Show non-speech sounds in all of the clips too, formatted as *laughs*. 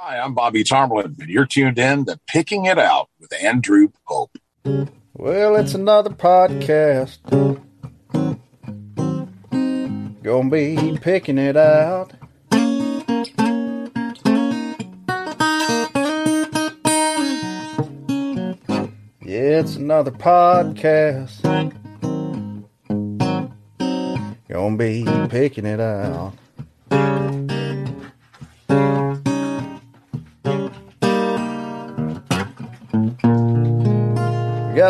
Hi, I'm Bobby Tomberlin, and you're tuned in to Picking It Out with Andrew Pope. Well, it's another podcast. Gonna be picking it out. Yeah, it's another podcast. Gonna be picking it out.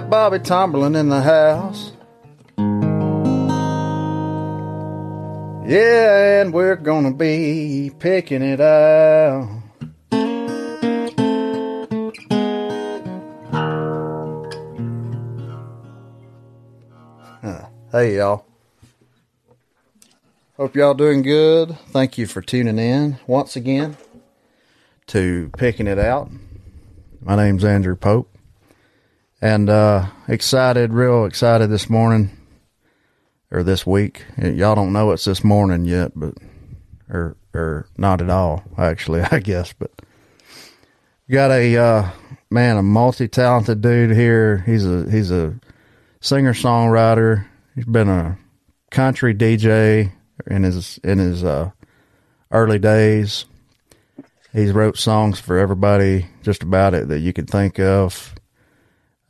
Got Bobby Tomberlin in the house. Yeah, and we're gonna be picking it out. Hey, y'all. Hope y'all doing good. Thank you for tuning in once again to Picking It Out. My name's Andrew Pope. And uh excited, real excited this morning or this week. Y'all don't know it's this morning yet, but or or not at all, actually, *laughs* I guess, but got a uh man, a multi-talented dude here. He's a he's a singer-songwriter. He's been a country DJ in his in his uh early days. He's wrote songs for everybody, just about it that you could think of.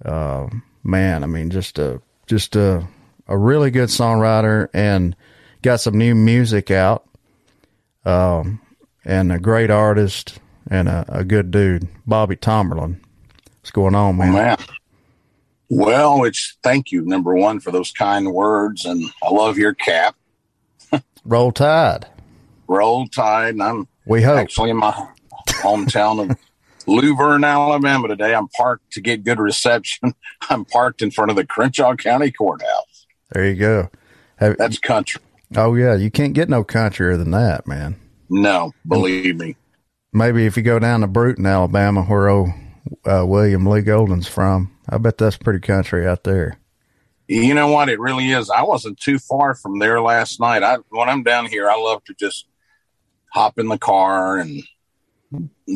Uh, man, I mean, just a just a a really good songwriter, and got some new music out. Um, and a great artist and a, a good dude, Bobby Tomberlin. What's going on, man? Man. Well, it's thank you, number one, for those kind words. And I love your cap. Roll Tide. Roll Tide. And I'm We hope. actually in my hometown of Luverne, Alabama today. I'm parked to get good reception. *laughs* I'm parked in front of the Crenshaw County Courthouse. There you go. Have, That's country. oh yeah, you can't get no countryer than that, man. No, believe me. Maybe if you go down to Brewton, Alabama, where old uh, William Lee Golden's from, I bet that's pretty country out there. You know what? It really is. I wasn't too far from there last night. I when I'm down here, I love to just hop in the car and, and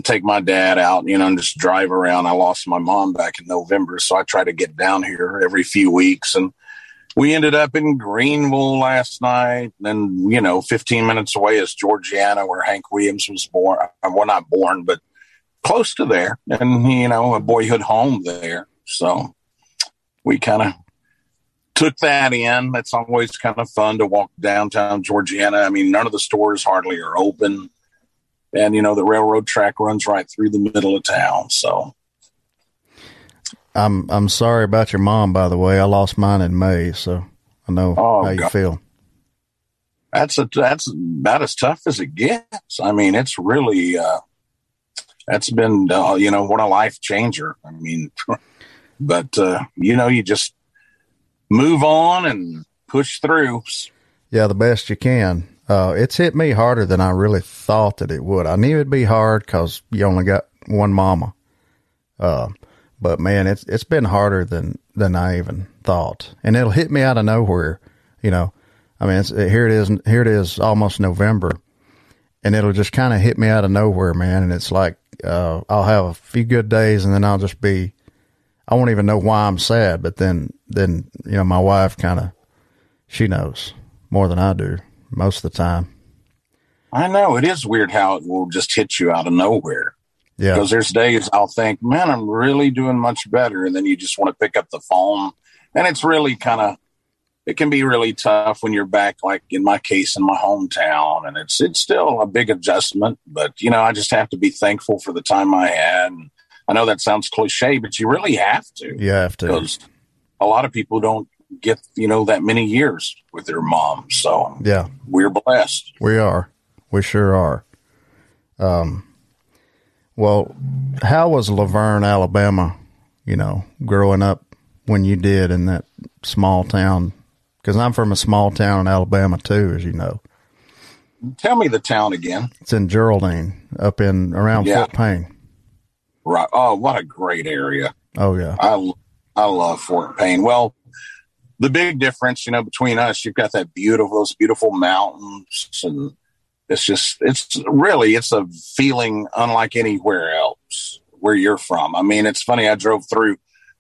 take my dad out, you know, and just drive around. I lost my mom back in November, so I try to get down here every few weeks. And we ended up in Greenville last night. Then, you know, 15 minutes away is Georgiana, where Hank Williams was born. Well, not born, but close to there. And, you know, a boyhood home there. So we kind of took that in. It's always kind of fun to walk downtown Georgiana. I mean, none of the stores hardly are open. And, you know, the railroad track runs right through the middle of town. So, I'm I'm sorry about your mom, by the way. I lost mine in May, so I know Oh, how you God. feel. that's a, that's about as tough as it gets. I mean, it's really, uh, that's been, uh, you know, what a life changer. I mean, *laughs* but, uh, you know, you just move on and push through. Yeah, the best you can. Uh, it's hit me harder than I really thought that it would. I knew it'd be hard because you only got one mama. Uh, but man, it's it's been harder than than I even thought, and it'll hit me out of nowhere. You know, I mean, it's, here it is. Here it is, almost November, and it'll just kind of hit me out of nowhere, man. And it's like uh, I'll have a few good days, and then I'll just be. I won't even know why I'm sad, but then then you know my wife kind of she knows more than I do most of the time. I know it is weird how it will just hit you out of nowhere. Yeah, Because there's days I'll think, man, I'm really doing much better. And then you just want to pick up the phone. And it's really kind of, it can be really tough when you're back, like in my case, in my hometown. And it's, it's still a big adjustment. But, you know, I just have to be thankful for the time I had. And I know that sounds cliche, but you really have to you have to. because a lot of people don't get, you know, that many years with their mom. So Yeah, we're blessed. we are. We sure are. Um, well, how was Luverne, Alabama? You know, growing up when you did in that small town. Because I'm from a small town in Alabama too, as you know. Tell me the town again. It's in Geraldine, up in around Yeah. Fort Payne. Right. Oh, what a great area. Oh yeah, I I love Fort Payne. Well, the big difference, you know, between us, you've got that beautiful, those beautiful mountains, and it's just it's really it's a feeling unlike anywhere else where you're from. I mean, it's funny. I drove through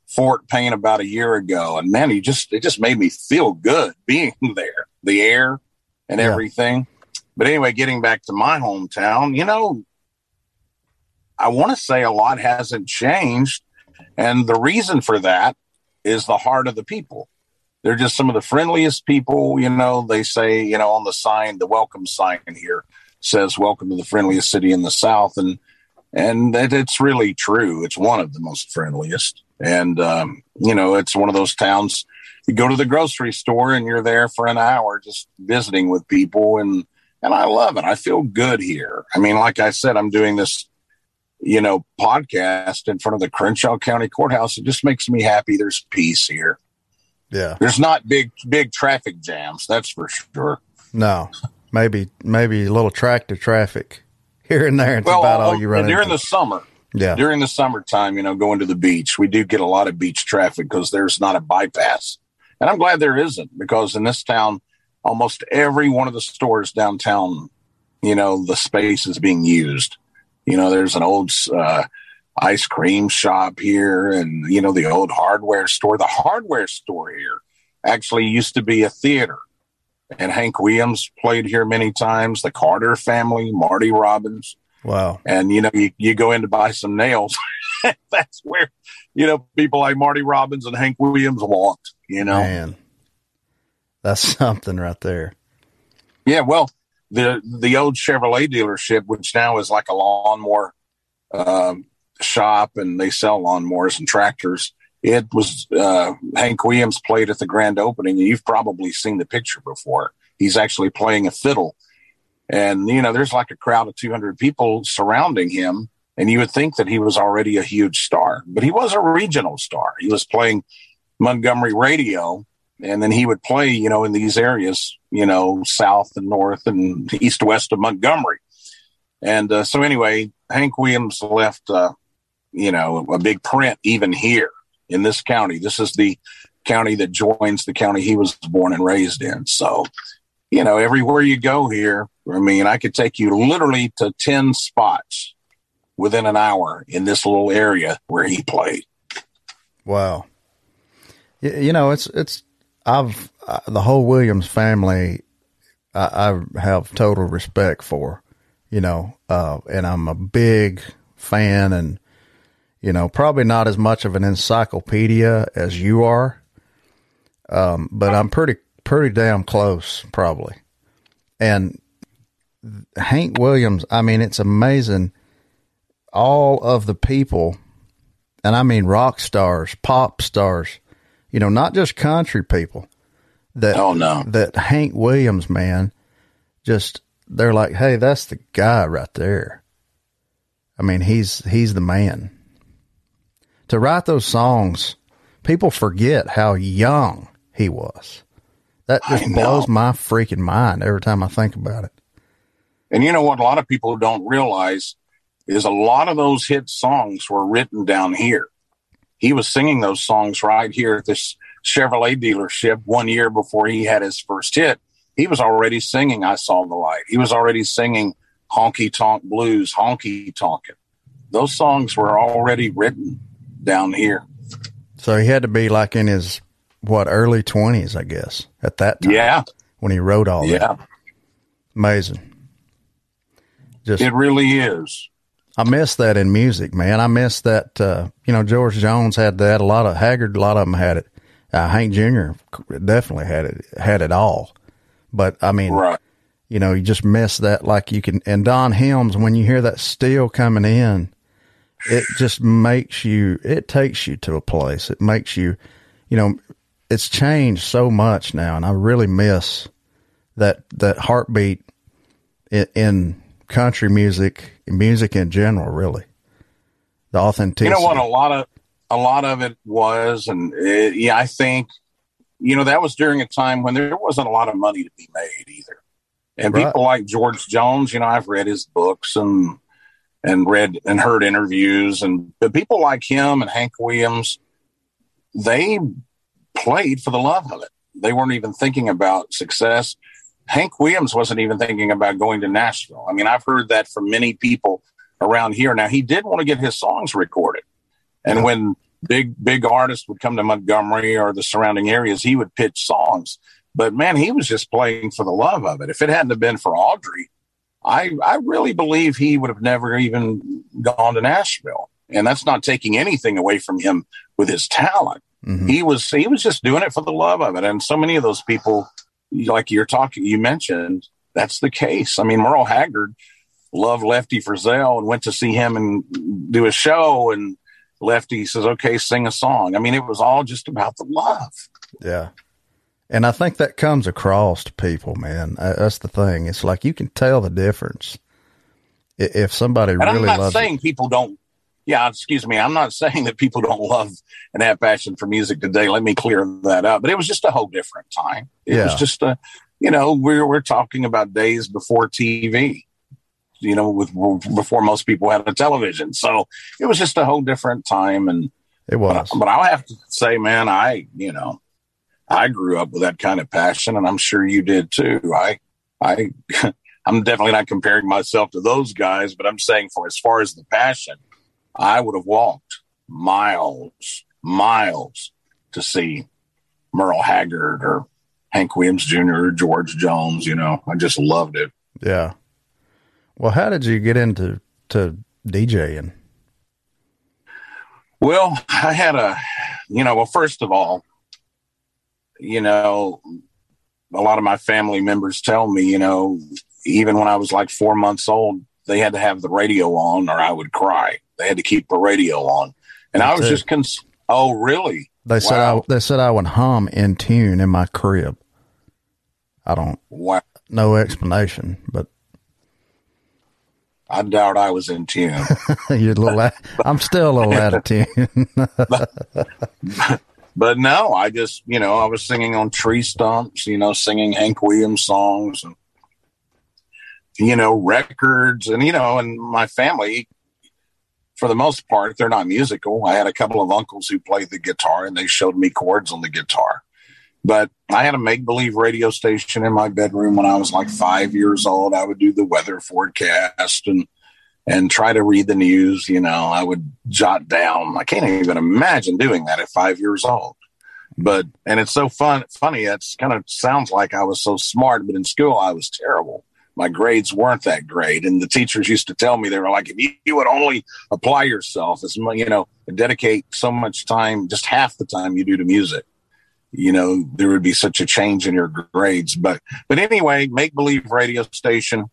Fort Payne about a year ago, and man, you just it just made me feel good being *laughs* there, the air and yeah. everything. But anyway, getting back to my hometown, you know, I want to say a lot hasn't changed, and the reason for that is the heart of the people. They're just some of the friendliest people. You know, they say, you know, on the sign, the welcome sign here says, "Welcome to the friendliest city in the South," and and that it's really true. It's one of the most friendliest, and um, you know, it's one of those towns. You go to the grocery store and you're there for an hour just visiting with people, and and I love it. I feel good here. I mean, like I said, I'm doing this you know, podcast in front of the Crenshaw County Courthouse. It just makes me happy. There's peace here. Yeah. There's not big big traffic jams, that's for sure. No. Maybe maybe a little tractor traffic here and there. It's well, about all you run during into. the summer. Yeah. During the summertime, you know, going to the beach, we do get a lot of beach traffic because there's not a bypass. And I'm glad there isn't because in this town, almost every one of the stores downtown, you know, the space is being used. You know, there's an old uh, ice cream shop here and, you know, the old hardware store. The hardware store here actually used to be a theater. And Hank Williams played here many times, the Carter family, Marty Robbins. Wow. And, you know, you, you go in to buy some nails. *laughs* That's where, you know, people like Marty Robbins and Hank Williams walked, you know. Man, that's *laughs* something right there. Yeah. Well, the, the old Chevrolet dealership, which now is like a lawnmower um, shop and they sell lawnmowers and tractors. It was uh, Hank Williams played at the grand opening, you've probably seen the picture before. He's actually playing a fiddle, and you know there's like a crowd of 200 people surrounding him, and you would think that he was already a huge star, but he was a regional star. He was playing Montgomery radio, and then he would play, you know, in these areas, you know, south and north and east west of Montgomery. And uh, so, anyway, Hank Williams left uh, you know, a big print even here in this county. This is the county that joins the county he was born and raised in. So, you know, everywhere you go here, I mean, I could take you literally to 10 spots within an hour in this little area where he played. Wow. You know, it's, it's, I've, uh, the whole Williams family, I, I have total respect for, you know, uh, and I'm a big fan and you know, probably not as much of an encyclopedia as you are, um, but I'm pretty pretty damn close, probably. And Hank Williams, I mean, it's amazing. All of the people, and I mean rock stars, pop stars, you know, not just country people. That oh no, that Hank Williams man, just they're like, hey, that's the guy right there. I mean, he's he's the man to write those songs, people forget how young he was. That just blows my freaking mind every time I think about it. And you know what? A lot of people don't realize is a lot of those hit songs were written down here. He was singing those songs right here at this Chevrolet dealership one year before he had his first hit. He was already singing I Saw the Light. He was already singing Honky Tonk Blues, Honky Tonkin'. Those songs were already written down here. So he had to be like in his what early twenties, I guess, at that time. Yeah, when he wrote all yeah. that. Amazing. Just it really is. I miss that in music, man. I miss that. Uh, you know, George Jones had that. A lot of Haggard, a lot of them had it. Uh, Hank Jr. definitely had it. Had it all. But I mean, right. you know, you just miss that. Like you can, and Don Helms, when you hear that steel coming in, it just makes you it takes you to a place. It makes you you know it's changed so much now and i really miss that that heartbeat in, in country music music in general really. The authenticity you know what a lot of a lot of it was and it, yeah i think you know that was during a time when there wasn't a lot of money to be made either. And right. people like george jones you know i've read his books and and read and heard interviews and but people like him and Hank Williams, they played for the love of it. They weren't even thinking about success. Hank Williams wasn't even thinking about going to Nashville. I mean, I've heard that from many people around here. Now, he did want to get his songs recorded. And when big, big artists would come to Montgomery or the surrounding areas, he would pitch songs. But man, he was just playing for the love of it. If it hadn't have been for Audrey, I, I really believe he would have never even gone to Nashville. And that's not taking anything away from him with his talent. Mm-hmm. He was he was just doing it for the love of it. And so many of those people, like you're talking, you mentioned, that's the case. I mean, Merle Haggard loved Lefty Frizzell and went to see him and do a show and Lefty says, okay, sing a song. I mean, it was all just about the love. Yeah. And I think that comes across to people, man. Uh, that's the thing. It's like you can tell the difference if somebody and really I'm not saying it. people don't. Yeah, excuse me. I'm not *laughs* saying that people don't love and have passion for music today. Let me clear that up. But it was just a whole different time. It Yeah. was just a, you know, we're we're talking about days before TV. You know, with before most people had a television, so it was just a whole different time. And It was. but, but I'll have to say, man, I, you know, I grew up with that kind of passion, and I'm sure you did too. I, I, *laughs* I'm definitely not comparing myself to those guys, but I'm saying for as far as the passion, I would have walked miles, miles to see Merle Haggard or Hank Williams Jr. or George Jones. You know, I just loved it. Yeah. Well, how did you get into to DJing? Well, I had a, you know, well, first of all, you know, a lot of my family members tell me, you know, even when I was like four months old, they had to have the radio on or I would cry. They had to keep the radio on. And I was just, cons- oh, really? They said I they said I would hum in tune in my crib. I don't Wow. no explanation, but I doubt I was in tune. *laughs* you're a little. *laughs* I'm still a little out of tune. but *laughs* no, I just, you know, I was singing on tree stumps, you know, singing Hank Williams songs and, you know, records and, you know, and my family, for the most part, they're not musical. I had a couple of uncles who played the guitar and they showed me chords on the guitar. But I had a make believe radio station in my bedroom when I was like five years old. I would do the weather forecast and and try to read the news. You know, I would jot down. I can't even imagine doing that at five years old. But and it's so fun, funny. It's kind of sounds like I was so smart, but in school I was terrible. My grades weren't that great, and the teachers used to tell me they were like, if you, you would only apply yourself as you know, dedicate so much time, just half the time you do to music, you know, there would be such a change in your grades. But but anyway, make believe radio station.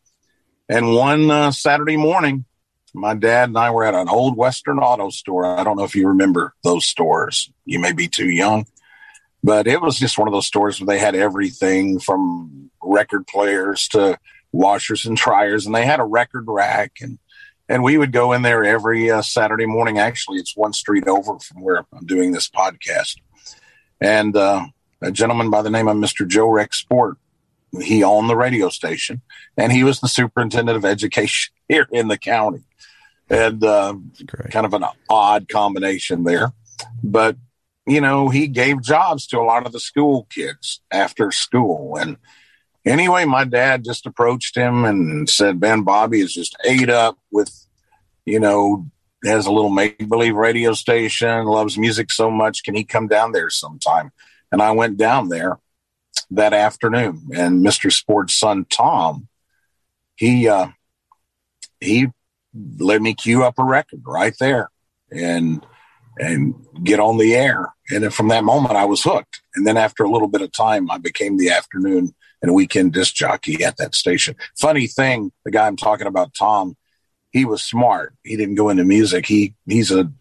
And one uh, Saturday morning, my dad and I were at an old Western auto store. I don't know if you remember those stores. You may be too young, but it was just one of those stores where they had everything from record players to washers and dryers, and they had a record rack and. And we would go in there every uh, Saturday morning. Actually, it's one street over from where I'm doing this podcast. And uh, a gentleman by the name of Mr. Joe Rex Sport, he owned the radio station and he was the superintendent of education *laughs* here in the county. And um, kind of an odd combination there. But, you know, he gave jobs to a lot of the school kids after school. And anyway, my dad just approached him and said, Ben Bobby is just ate up with, you know, has a little make believe radio station, loves music so much. Can he come down there sometime? And I went down there that afternoon and Mr. Sport's son, Tom, he, uh, he let me cue up a record right there and, and get on the air. And from that moment, I was hooked. And then after a little bit of time, I became the afternoon and weekend disc jockey at that station. Funny thing, the guy I'm talking about, Tom, he was smart. He didn't go into music. He he's a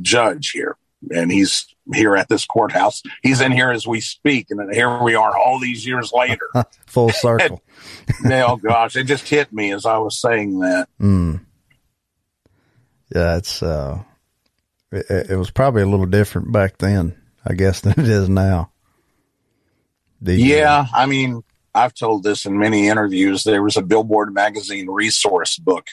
judge here, and he's here at this courthouse. He's in here as we speak, and then here we are all these years later. *laughs* Full circle. *laughs* oh gosh, it just hit me as I was saying that. Mm. Yeah, it's uh, it, it was probably a little different back then, I guess, *laughs* than it is now. Yeah, I mean, I've told this in many interviews. There was a Billboard magazine resource book,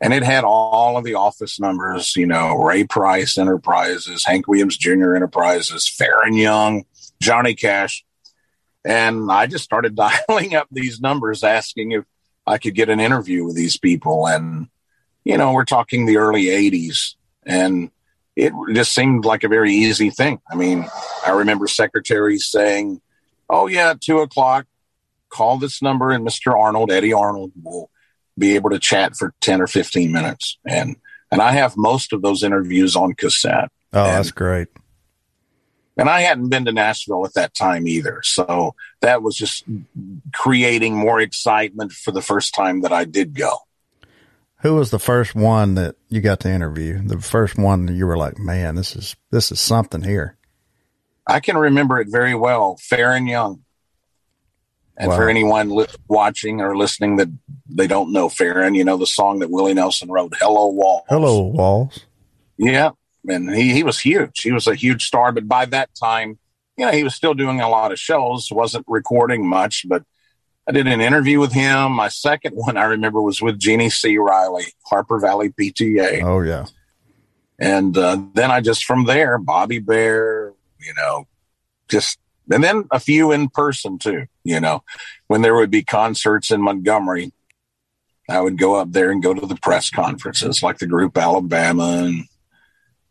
and it had all of the office numbers. You know, Ray Price Enterprises, Hank Williams Jr. Enterprises, Faron Young, Johnny Cash, And I just started *laughs* dialing up these numbers, asking if I could get an interview with these people. And, you know, we're talking the early 80s. And it just seemed like a very easy thing. I mean, I remember secretaries saying, Oh, yeah, two o'clock, call this number, and Mr. Arnold, Eddy Arnold, will be able to chat for 10 or 15 minutes. And, and I have most of those interviews on cassette. Oh, and, that's great. And I hadn't been to Nashville at that time either. So that was just creating more excitement for the first time that I did go. Who was the first one that you got to interview? The first one that you were like, man, this is, this is something here. I can remember it very well. Faron Young. And Wow. for anyone li- watching or listening that they don't know Faron, you know the song that Willie Nelson wrote, "Hello Walls." Hello, Walls. Yeah, and he he was huge. He was a huge star, but by that time, you know, he was still doing a lot of shows. wasn't recording much, but I did an interview with him. My second *laughs* one I remember was with Jeannie C. Riley, Harper Valley PTA. Oh yeah. And uh, then I just from there, Bobby Bare, you know, just and then a few in person too. You know, when there would be concerts in Montgomery, I would go up there and go to the press conferences like the group Alabama and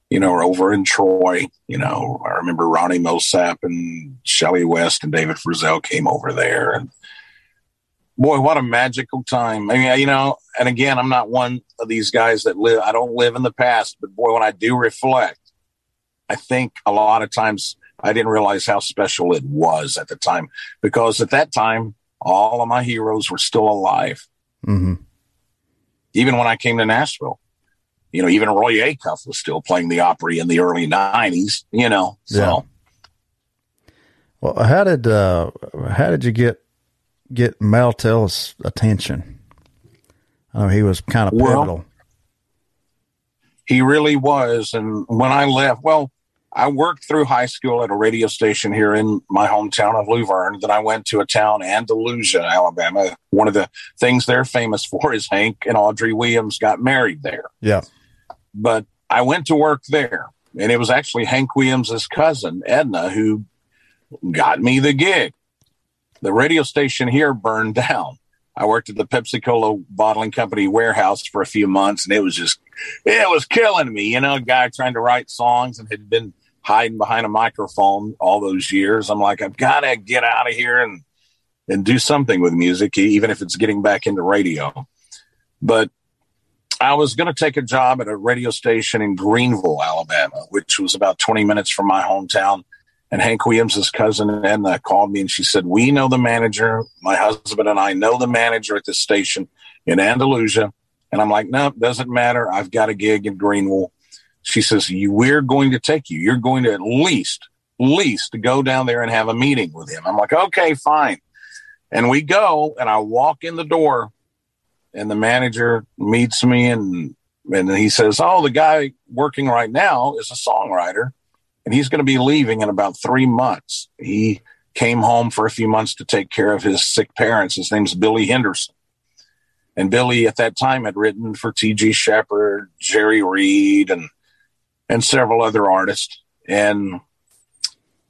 you know, over in Troy. You know, I remember Ronnie Milsap and Shelley West and David Frizzell came over there and. Boy, what a magical time. I mean, you know, and again, I'm not one of these guys that live, I don't live in the past, but boy, when I do reflect, I think a lot of times I didn't realize how special it was at the time because at that time, all of my heroes were still alive. hmm Even when I came to Nashville, you know, even Roy Acuff was still playing the Opry in the early 90s, you know, so. Well, how did uh, how did you get get Mel Tillis' attention? I know he was kind of Well, pivotal. He really was. And when I left, well, I worked through high school at a radio station here in my hometown of Luverne. Then I went to a town, Andalusia, Alabama. One of the things they're famous *laughs* for is Hank and Audrey Williams got married there. yeah. But I went to work there, and it was actually Hank Williams's cousin, Edna, who got me the gig. The radio station here burned *laughs* down. I worked at the Pepsi Cola bottling company warehouse for a few months, and it was just, it was killing me. You know, a guy trying to write songs and had been hiding behind a microphone all those years. I'm like, I've got to get out of here and and do something with music, even if it's getting back into radio. But I was going to take a job at a radio station in Greenville, Alabama, which was about 20 minutes from my hometown. And Hank Williams' cousin Edna called me and she said, We know the manager. My husband and I know the manager at this station in Andalusia. And I'm like, No, it doesn't matter. I've got a gig in Greenville. She says, We're going to take you. You're going to at least, least go down there and have a meeting with him. I'm like, Okay, fine. And we go, and I walk in the door, and the manager meets me, and and he says, "Oh, the guy working right now is a songwriter, and he's going to be leaving in about three months. He came home for a few months to take care of his sick parents. His name's Billy Henderson." And Billy at that time had written for T.G. Sheppard, Jerry Reed, and and several other artists. And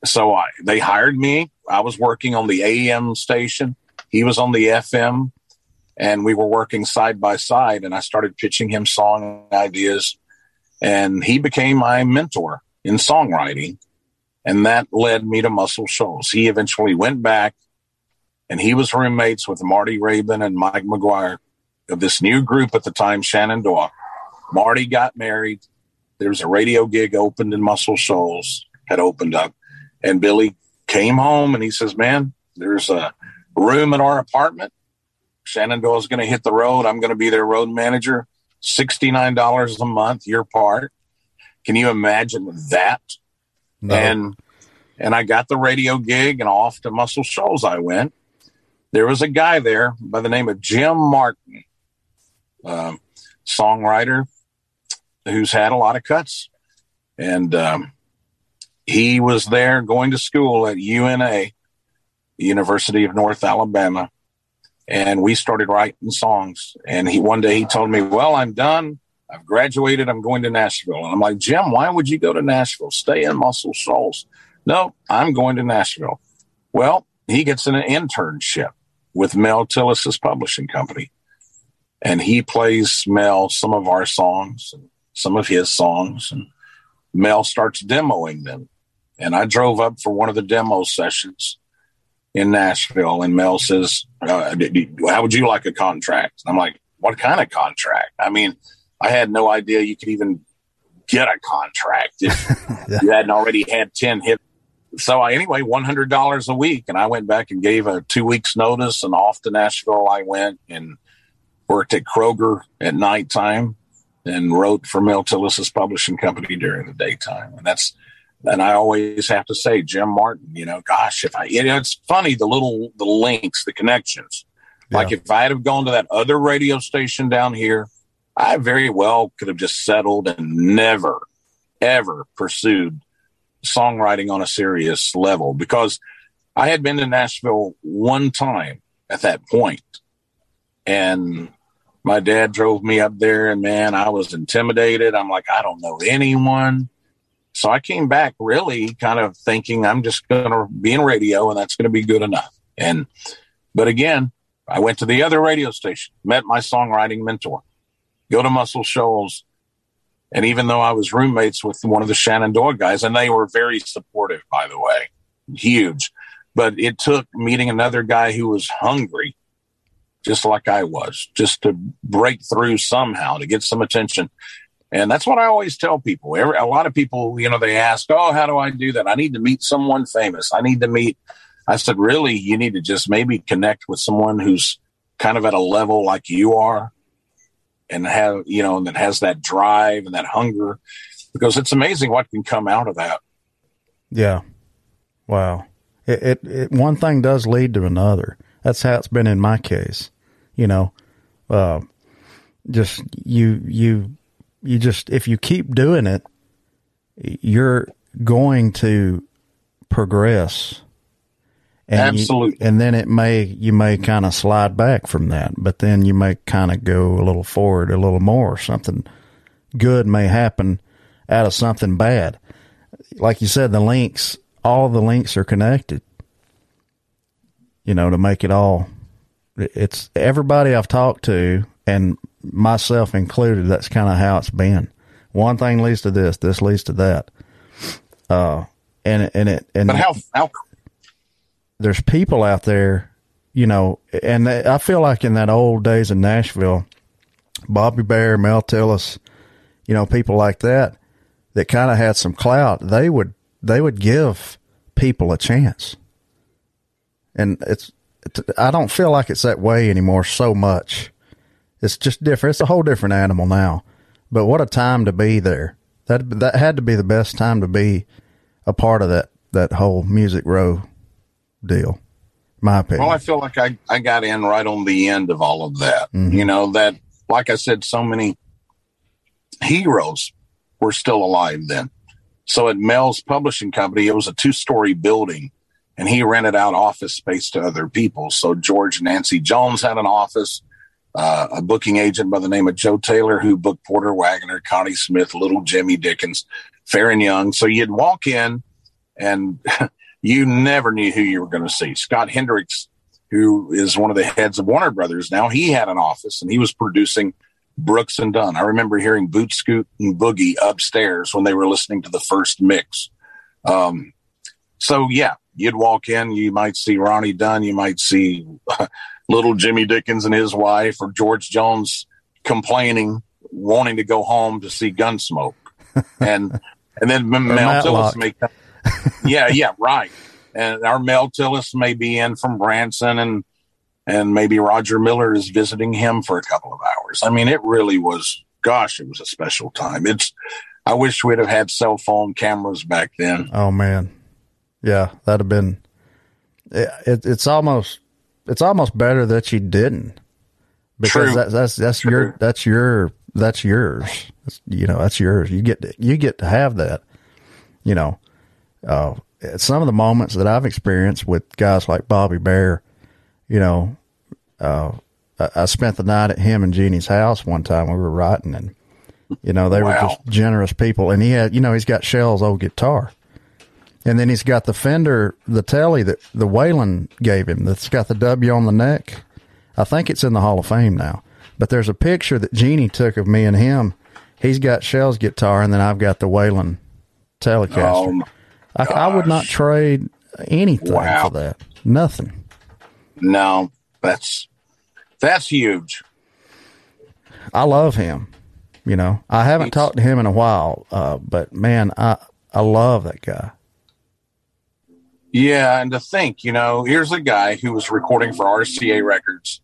so I, they hired me. I was working on the AM station. He was on the FM and we were working side by side and I started pitching him song ideas and he became my mentor in songwriting. And that led me to Muscle Shoals. He eventually went back and he was roommates with Marty Raybon and Mike McGuire of this new group at the time, Shenandoah. Marty got married. There was a radio gig opened in Muscle Shoals, had opened up. And Billy came home and he says, Man, there's a room in our apartment. Shenandoah is going to hit the road. I'm going to be their road manager. $69 a month, your part. Can you imagine that? No. And and I got the radio gig and off to Muscle Shoals I went. There was a guy there by the name of Jim Martin, um, songwriter who's had a lot of cuts. And um, he was there going to school at UNA, University of North Alabama. And we started writing songs. And he one day he told me, Well, I'm done. I've graduated. I'm going to Nashville. And I'm like, Jim, why would you go to Nashville? Stay in Muscle Shoals. No, I'm going to Nashville. Well, he gets an internship with Mel Tillis's publishing company. And he plays Mel some of our songs and some of his songs. And Mel starts demoing them. And I drove up for one of the demo sessions in Nashville. And Mel says, uh, How would you like a contract? And I'm like, What kind of contract? I mean, I had no idea you could even get a contract if *laughs* yeah. you hadn't already had 10 hit. So I, anyway, $100 a week. And I went back and gave a two weeks notice and off to Nashville I went and worked at Kroger at nighttime and wrote for Mel Tillis's publishing company during the daytime. And that's, and I always have to say, Jim Martin, you know, gosh, if I, you know, it's funny, the little, the links, the connections. Yeah. Like if I had have gone to that other radio station down here, I very well could have just settled and never, ever pursued songwriting on a serious level because I had been to Nashville one time at that point, and my dad drove me up there, and man, I was intimidated. I'm like, I don't know anyone. So I came back really kind of thinking I'm just going to be in radio and that's going to be good enough. And, but again, I went to the other radio station, met my songwriting mentor, go to Muscle Shoals. And even though I was roommates with one of the Shenandoah guys, and they were very supportive, by the way, huge, but it took meeting another guy who was hungry, just like I was, just to break through somehow to get some attention. And that's what I always tell people. Every, a lot of people, you know, they ask, Oh, how do I do that? I need to meet someone famous. I need to meet. I said, really, you need to just maybe connect with someone who's kind of at a level like you are and have you know and that has that drive and that hunger because it's amazing what can come out of that yeah wow it, it, it one thing does lead to another that's how it's been in my case you know uh, just you you you just if you keep doing it you're going to progress and Absolutely. You, and then it may, you may kind of slide back from that, but then you may kind of go a little forward a little more. Something good may happen out of something bad. Like you said, the links, all the links are connected, you know, to make it all. It's everybody I've talked to and myself included. That's kind of how it's been. One thing leads to this, this leads to that. Uh, and, and it, and but how, how there's people out there, you know, and I feel like in that old days in Nashville, Bobby Bare, Mel Tillis, you know, people like that that kind of had some clout, they would they would give people a chance. And it's, it's I don't feel like it's that way anymore so much. It's just different. It's a whole different animal now. But what a time to be there. That that had to be the best time to be a part of that that whole music row deal. My opinion. Well, I feel like I, I got in right on the end of all of that. Mm-hmm. You know, that, like I said, so many heroes were still alive then. So at Mel's publishing company, it was a two story building and he rented out office space to other people. So George Nancy Jones had an office, uh, a booking agent by the name of Joe Taylor who booked Porter Wagoner, Connie Smith, Little Jimmy Dickens, Faron Young. So you'd walk in and *laughs* you never knew who you were going to see. Scott Hendricks, who is one of the heads of Warner Brothers now, he had an office and he was producing Brooks and Dunn. I remember hearing Boot Scoot and Boogie upstairs when they were listening to the first mix. Um, so yeah, you'd walk in, you might see Ronnie Dunn, you might see *laughs* little Jimmy Dickens and his wife, or George Jones complaining, wanting to go home to see Gunsmoke, *laughs* and and then Mel Tillis may come yeah, yeah, right. And our Mel Tillis may be in from Branson and and maybe Roger Miller is visiting him for a couple of hours. I mean, it really was gosh, it was a special time. It's I wish we'd have had cell phone cameras back then. Oh man. Yeah, that'd have been it, it, it's almost it's almost better that you didn't because that, that's that's True. your that's your that's yours. That's, you know, that's yours. You get to, you get to have that. You know, uh, some of the moments that I've experienced with guys like Bobby Bare, you know, uh, I spent the night at him and Jeannie's house one time. We were writing, and you know they wow. were just generous people. And he had, you know, he's got Shel's old guitar, And then he's got the fender, the telly that the Waylon gave him that's got the W on the neck. I think it's in the Hall of Fame now. But there's a picture that Jeannie took of me and him. He's got Shel's guitar, and then I've got the Waylon Telecaster. Oh, I, I would not trade anything Wow. for that. Nothing. no, that's that's huge. I love him. You know, I haven't He's- talked to him in a while, uh, but man, I I love that guy. Yeah, and to think, you know, here's a guy who was recording for RCA Records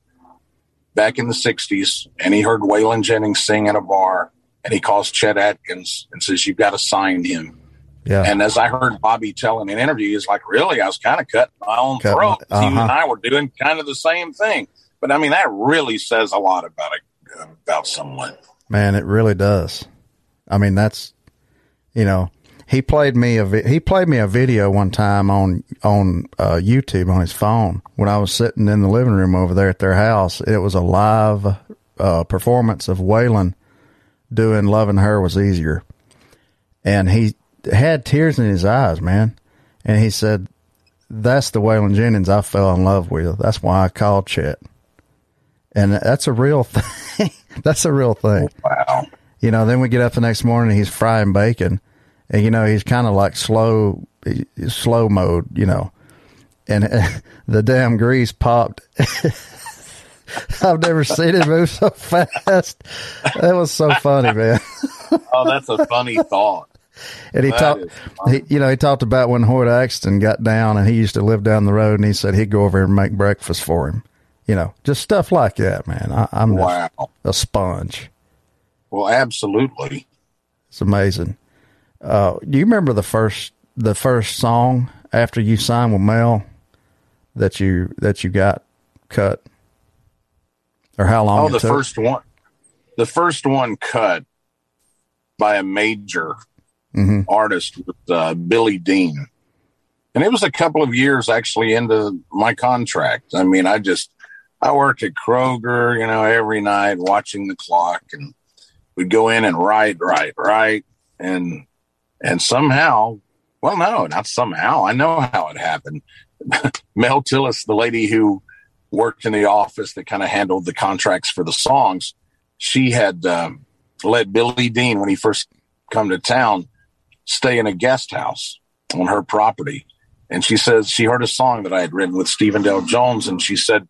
back in the '60s, and he heard Waylon Jennings sing in a bar, and he calls Chet Atkins and says, "You've got to sign him." Yeah, And as I heard Bobby tell in an interview, he's like, "Really? I was kind of cutting my own Cutting- throat. He uh-huh. and I were doing kind of the same thing." But I mean, that really says a lot about a, about someone. man, it really does. I mean, that's you know, he played me a vi- he played me a video one time on on uh, YouTube on his phone when I was sitting in the living room over there at their house. It was a live uh, performance of Waylon doing "Loving Her Was Easier," and he had tears in his eyes, man. And he said, "That's the Waylon Jennings I fell in love with. That's why I called Chet." And that's a real *laughs* thing. that's a real thing. Wow. You know, then we get up the next morning, he's frying bacon, and you know he's kind of like slow, slow mode. You know, and uh, *laughs* the damn grease popped. *laughs* I've never seen it move so fast. That was so funny, man. *laughs* Oh, that's a funny thought. And he That talked, he, you know, he talked about when Hoyt Axton got down, and he used to live down the road, and he said he'd go over and make breakfast for him. You know, just stuff like that, man. I, I'm Wow. a sponge. Well, absolutely. It's amazing. Uh, do you remember the first the first song after you signed with Mel that you that you got cut, or how long? Oh, the took? first one, the first one cut by a major Mhm. artist with uh, Billy Dean, and it was a couple of years actually into my contract. I mean, I just I worked at Kroger, you know, every night watching the clock, and we'd go in and write, write, write, and and somehow, well, no, not somehow. I know how it happened. *laughs* Mel Tillis, the lady who worked in the office that kind of handled the contracts for the songs, she had um, let Billy Dean, when he first come to town, stay in a guest house on her property. And she says she heard a song that I had written with Stephen Dale Jones, and she said,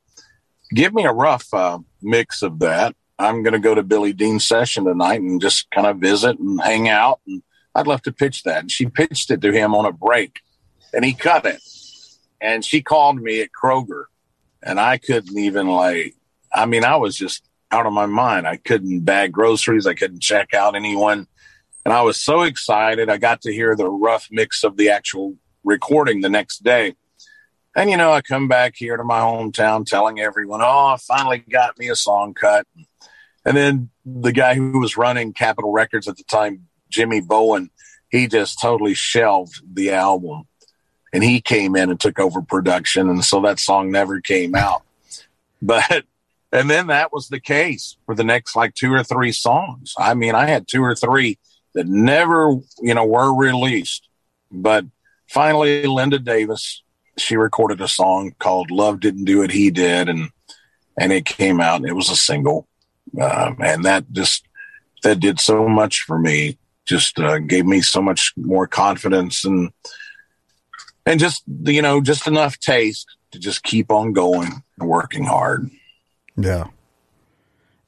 "Give me a rough uh, mix of that. I'm going to go to Billy Dean's session tonight and just kind of visit and hang out, and I'd love to pitch that." And she pitched it to him on a break, and he cut it. And she called me at Kroger, and I couldn't even like. I mean, I was just out of my mind. I couldn't bag groceries. I couldn't check out anyone. And I was so excited. I got to hear the rough mix of the actual recording the next day. And, you know, I come back here to my hometown telling everyone, oh, I finally got me a song cut. And then the guy who was running Capitol Records at the time, Jimmy Bowen, he just totally shelved the album. And he came in and took over production. And so that song never came out. But *laughs* and then that was the case for the next like two or three songs. I mean, I had two or three that never, you know, were released. But finally, Linda Davis, she recorded a song called "Love Didn't Do It, He Did," and and it came out and it was a single, um, and that just that did so much for me. Just uh, gave me so much more confidence and and just you know just enough taste to just keep on going and working hard. Yeah.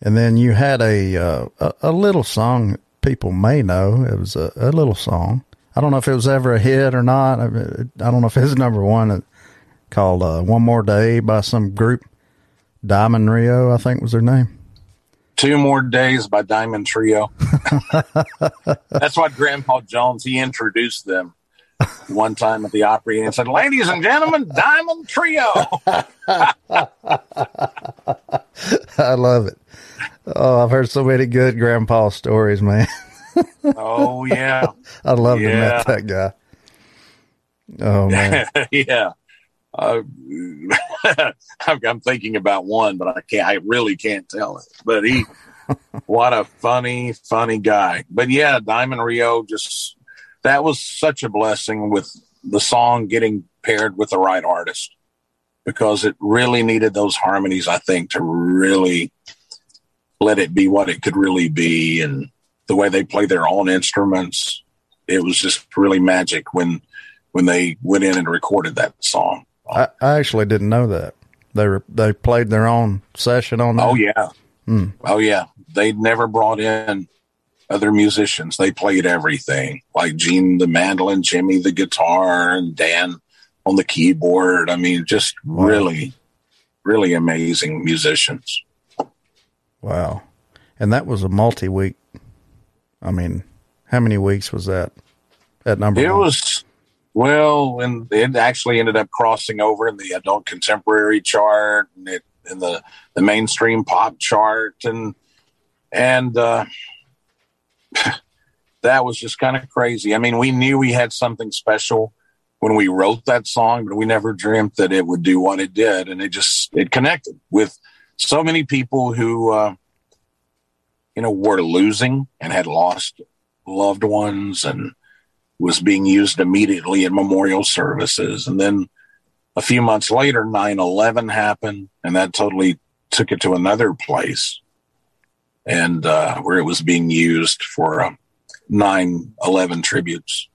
And then you had a uh, a, little song people may know. It was a, a little song. I don't know if it was ever a hit or not. I, I don't know if it's *laughs* number one. Called uh, "One More Day" by some group, Diamond Rio, I think was their name. Two More Days by Diamond Trio. *laughs* That's what Grandpa Jones he introduced them one time at the Opry and said, "Ladies and gentlemen, Diamond Trio." *laughs* I love it. Oh, I've heard so many good grandpa stories, man. oh yeah, *laughs* I'd love to meet that guy. Oh man, yeah. Uh, *laughs* I'm, I'm thinking about one, but I can't. I really can't tell it. But he, *laughs* what a funny, funny guy. But yeah, Diamond Rio just that was such a blessing with the song getting paired with the right artist because it really needed those harmonies, I think, to really let it be what it could really be. And the way they play their own instruments, it was just really magic when when they went in and recorded that song. I, I actually didn't know that they were they played their own session on that. Oh yeah, hmm. oh yeah. They never brought in other musicians. They played everything, like Gene the mandolin, Jimmy the guitar, and Dan on the keyboard. I mean, just wow. really, really amazing musicians. Wow. And that was a multi week. I mean, how many weeks was that? At number It one? was, well, and it actually ended up crossing over in the adult contemporary chart and it, in the, the mainstream pop chart. And, and, uh, *laughs* that was just kind of crazy. I mean, we knew we had something special when we wrote that song, but we never dreamt that it would do what it did. And it just, it connected with so many people who, uh, you know, were losing and had lost loved ones and was being used immediately in memorial services. And then a few months later, 9 11 happened, and that totally took it to another place and uh, where it was being used for uh, 9 11 tributes.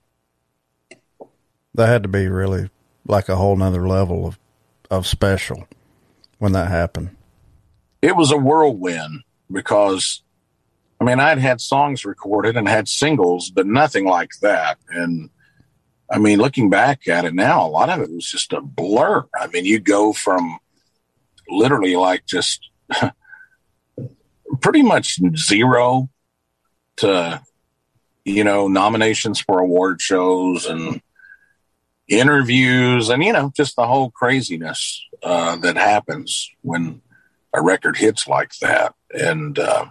That had to be really like a whole nother level of, of special when that happened. It was a whirlwind because, I mean, I'd had songs recorded and had singles, but nothing like that. And I mean, looking back at it now, a lot of it was just a blur. I mean, you go from literally like just *laughs* pretty much zero to you know nominations for award shows and interviews and you know just the whole craziness uh, that happens when a record hits like that and uh,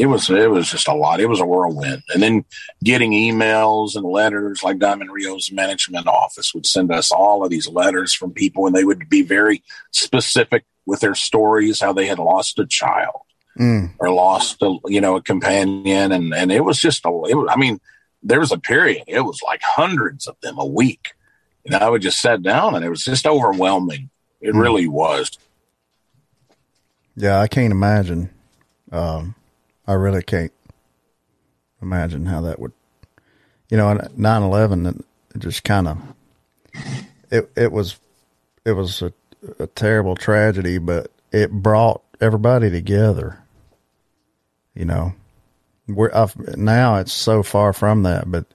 it was it was just a lot it was a whirlwind and then getting emails and letters like diamond rio's management office would send us all of these letters from people and they would be very specific with their stories how they had lost a child mm. or lost a you know a companion, and and it was just a. It was, I mean, there was a period. It was like hundreds of them a week. And I would just sit down, and it was just overwhelming. It mm. really was. Yeah, I can't imagine. Um, I really can't imagine how that would. You know, 9-11, it just kind of it it was it was a, a terrible tragedy, but it brought everybody together. You know, we're I've, now it's so far from that, but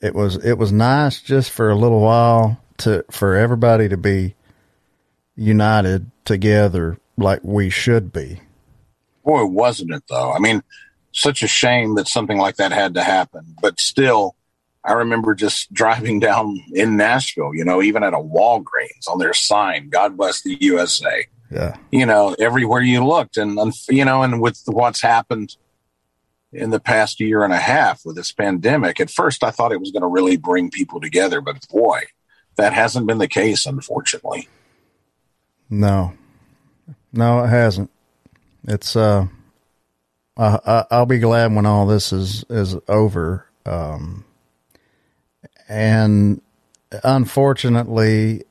it was it was nice just for a little while to for everybody to be united together like we should be. Boy, wasn't it though? I mean, such a shame that something like that had to happen, but still I remember just *laughs* driving down in Nashville, you know, even at a Walgreens on their sign, God bless the USA. Yeah. You know, everywhere you looked. And, you know, and with what's happened in the past year and a half with this pandemic, at first I thought it was going to really bring people together. But boy, that hasn't been the case, unfortunately. No, no, it hasn't. It's, uh, I, I'll be glad when all this is, is over. Um, and unfortunately,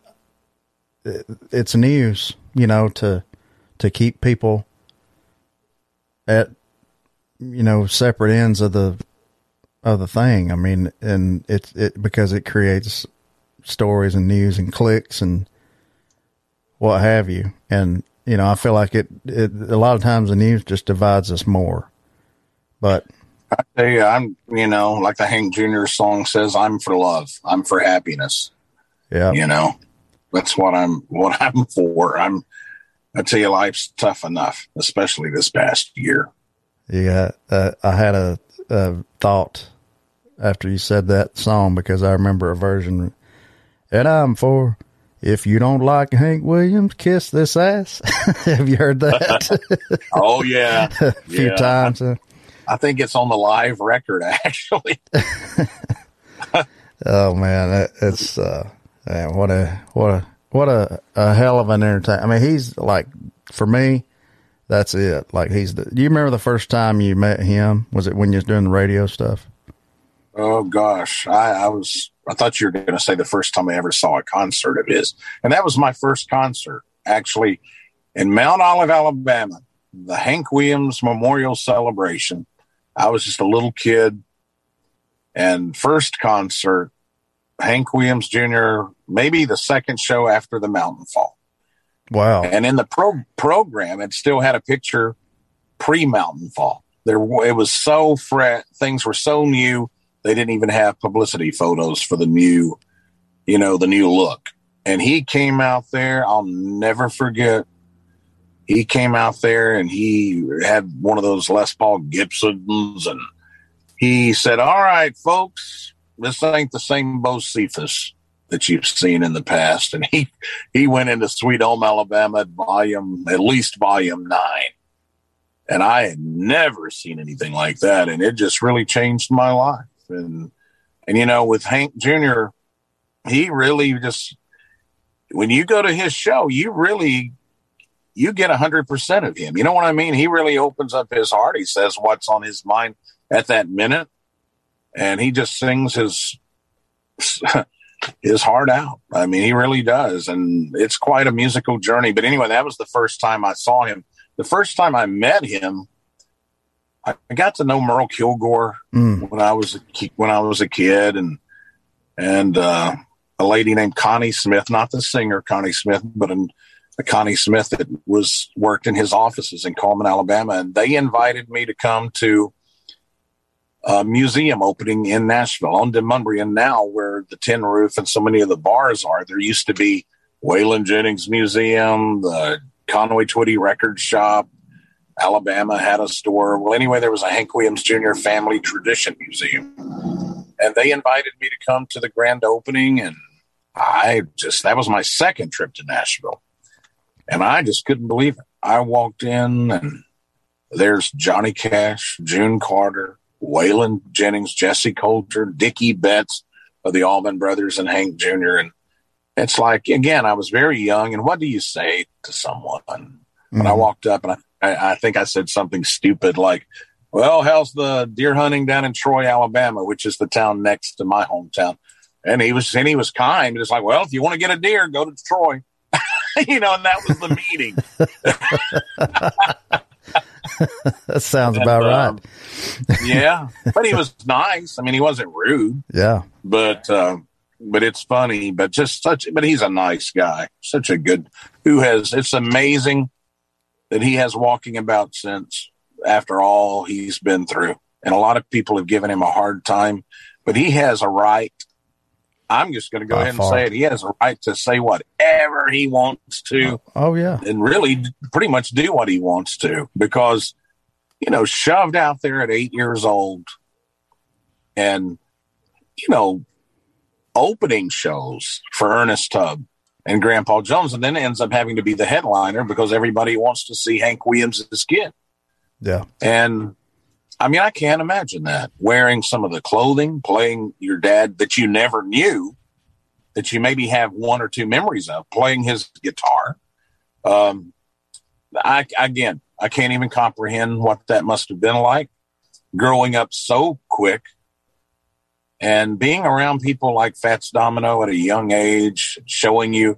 it's news, you know, to to keep people at you know separate ends of the of the thing. I mean, and it's it because it creates stories and news and clicks and what have you. And you know, I feel like it, it a lot of times the news just divides us more. But I tell you, I'm you know, like the Hank Jr. song says, I'm for love. I'm for happiness. Yeah. You know that's what I'm what I'm *laughs* for. I'm I tell you, life's tough enough, especially this past year. Yeah, uh, I had a, a, thought after you said that song because I remember a version, and I'm for if you don't like Hank Williams, kiss this ass. *laughs* Have you heard that? *laughs* oh yeah, *laughs* a few yeah. times. I think it's on the live record actually. oh man, it's. Uh, Man, what a what a what a, a hell of an entertainer. I mean, he's like for me, that's it. Like he's the. Do you remember the first time you met him? Was it when you was doing the radio stuff? Oh gosh, I, I was. I thought you were going to say the first time I ever saw a concert of his, and that was my first concert actually in Mount Olive, Alabama, the Hank Williams Memorial Celebration. I was just a little kid, and first concert, Hank Williams Jr. Maybe the second show after the Mountain Fall. Wow! And in the pro- program, it still had a picture pre Mountain Fall. There, it was so fresh. Things were so new they didn't even have publicity photos for the new, you know, the new look. And he came out there. I'll never forget. He came out there and he had one of those Les Paul Gibsons, and he said, "All right, folks, this ain't the same Bocephus that you've seen in the past." And he he went into Sweet Home Alabama volume, at least volume nine, and I had never seen anything like that, and it just really changed my life and and you know with Hank Jr. he really just when you go to his show you really you get a hundred percent of him. You know what I mean? He really opens up his heart. He says what's on his mind at that minute, and he just sings his *laughs* his heart out. I mean, he really does, and it's quite a musical journey. But anyway, that was the first time I saw him. The first time I met him, I got to know Merle Kilgore mm. when I was a, when I was a kid, and and uh, a lady named Connie Smith, not the singer Connie Smith, but an, a Connie Smith that was worked in his offices in Cullman, Alabama, and they invited me to come to a museum opening in Nashville on Demonbreun now, where the Tin Roof and so many of the bars are. There used to be Waylon Jennings Museum, the Conway Twitty Record Shop, Alabama had a store. Well, anyway, there was a Hank Williams Jr. Family Tradition Museum. And they invited me to come to the grand opening. And I just, that was my second trip to Nashville. And I just couldn't believe it. I walked in and there's Johnny Cash, June Carter, Waylon Jennings, Jessi Colter, Dickey Betts of the Allman Brothers, and Hank Jr. And it's like, again, I was very young. And what do you say to someone? When mm-hmm. I walked up and I I, I think I said something stupid like, well, how's the deer hunting down in Troy, Alabama, which is the town next to my hometown? And he was, and he was kind. It's like, well, if you want to get a deer, go to Troy. *laughs* you know, and that was the meeting. *laughs* that sounds and, about um, right. yeah, *laughs* but he was nice. I mean, he wasn't rude. Yeah, but uh, but it's funny. But just such. But he's a nice guy. Such a good. Who has? It's amazing that he has walking about since after all he's been through. And a lot of people have given him a hard time, but he has a right. I'm just going to go By ahead far. and say it. He has a right to say whatever he wants to. Oh, oh yeah. And really pretty much do what he wants to because, you know, shoved out there at eight years old and, you know, opening shows for Ernest Tubb and Grandpa Jones, and then ends up having to be the headliner because everybody wants to see Hank Williams' kid. Yeah. And I mean, I can't imagine that wearing some of the clothing, playing your dad that you never knew, that you maybe have one or two memories of, playing his guitar. Um, I again, I can't even comprehend what that must have been like growing up so quick and being around people like Fats Domino at a young age, showing you,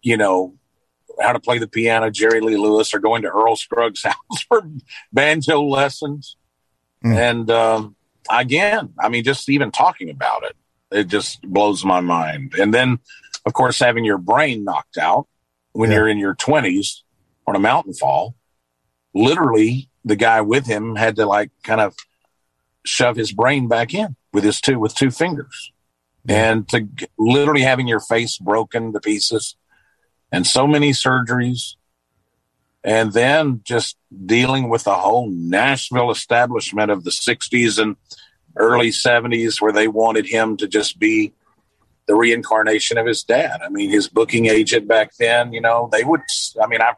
you know, how to play the piano, Jerry Lee Lewis, or going to Earl Scruggs' *laughs* house for banjo lessons. Mm. And um, again, I mean, just even talking about it, it just blows my mind. And then, of course, having your brain knocked out when yeah. you're in your 20s on a mountain fall, literally, the guy with him had to like kind of shove his brain back in with his two with two fingers. And to literally having your face broken to pieces and so many surgeries. And then just dealing with the whole Nashville establishment of the 60s and early 70s where they wanted him to just be the reincarnation of his dad. I mean, his booking agent back then, you know, they would, I mean, I've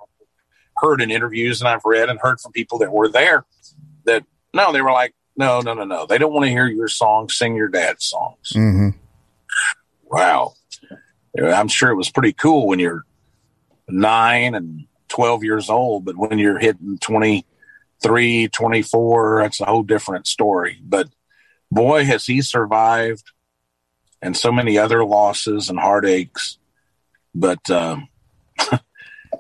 heard in interviews and I've read and heard from people that were there that no, they were like, no, no, no, no. They don't want to hear your songs. Sing your dad's songs. Mm-hmm. Wow. I'm sure it was pretty cool when you're nine and 12 years old, but when you're hitting 23, 24, that's a whole different story. But boy, has he survived and so many other losses and heartaches. But um, *laughs*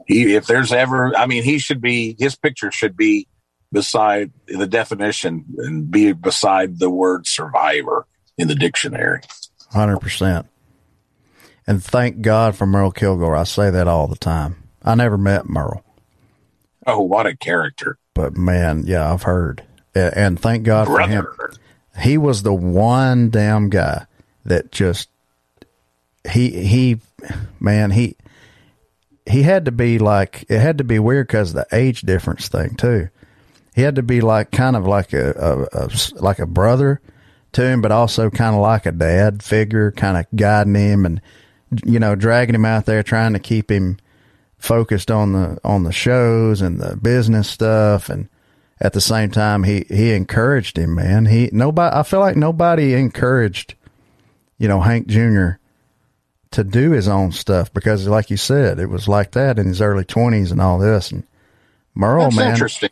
he, if there's ever, I mean, he should be, his picture should be beside the definition and be beside the word survivor in the dictionary. 100%. And thank God for Merle Kilgore. I say that all the time. I never met Merle. Oh, what a character. But man, yeah, I've heard. And thank God Brother. for him. He was the one damn guy that just he he man, he he had to be like it had to be weird cuz the age difference thing too. He had to be like kind of like a, a, a like a brother to him, but also kind of like a dad figure, kind of guiding him and you know dragging him out there, trying to keep him focused on the on the shows and the business stuff. And at the same time he he encouraged him man. He nobody i feel like nobody encouraged you know hank jr to do his own stuff because like you said it was like that in his early 20s and all this. And merle That's man interesting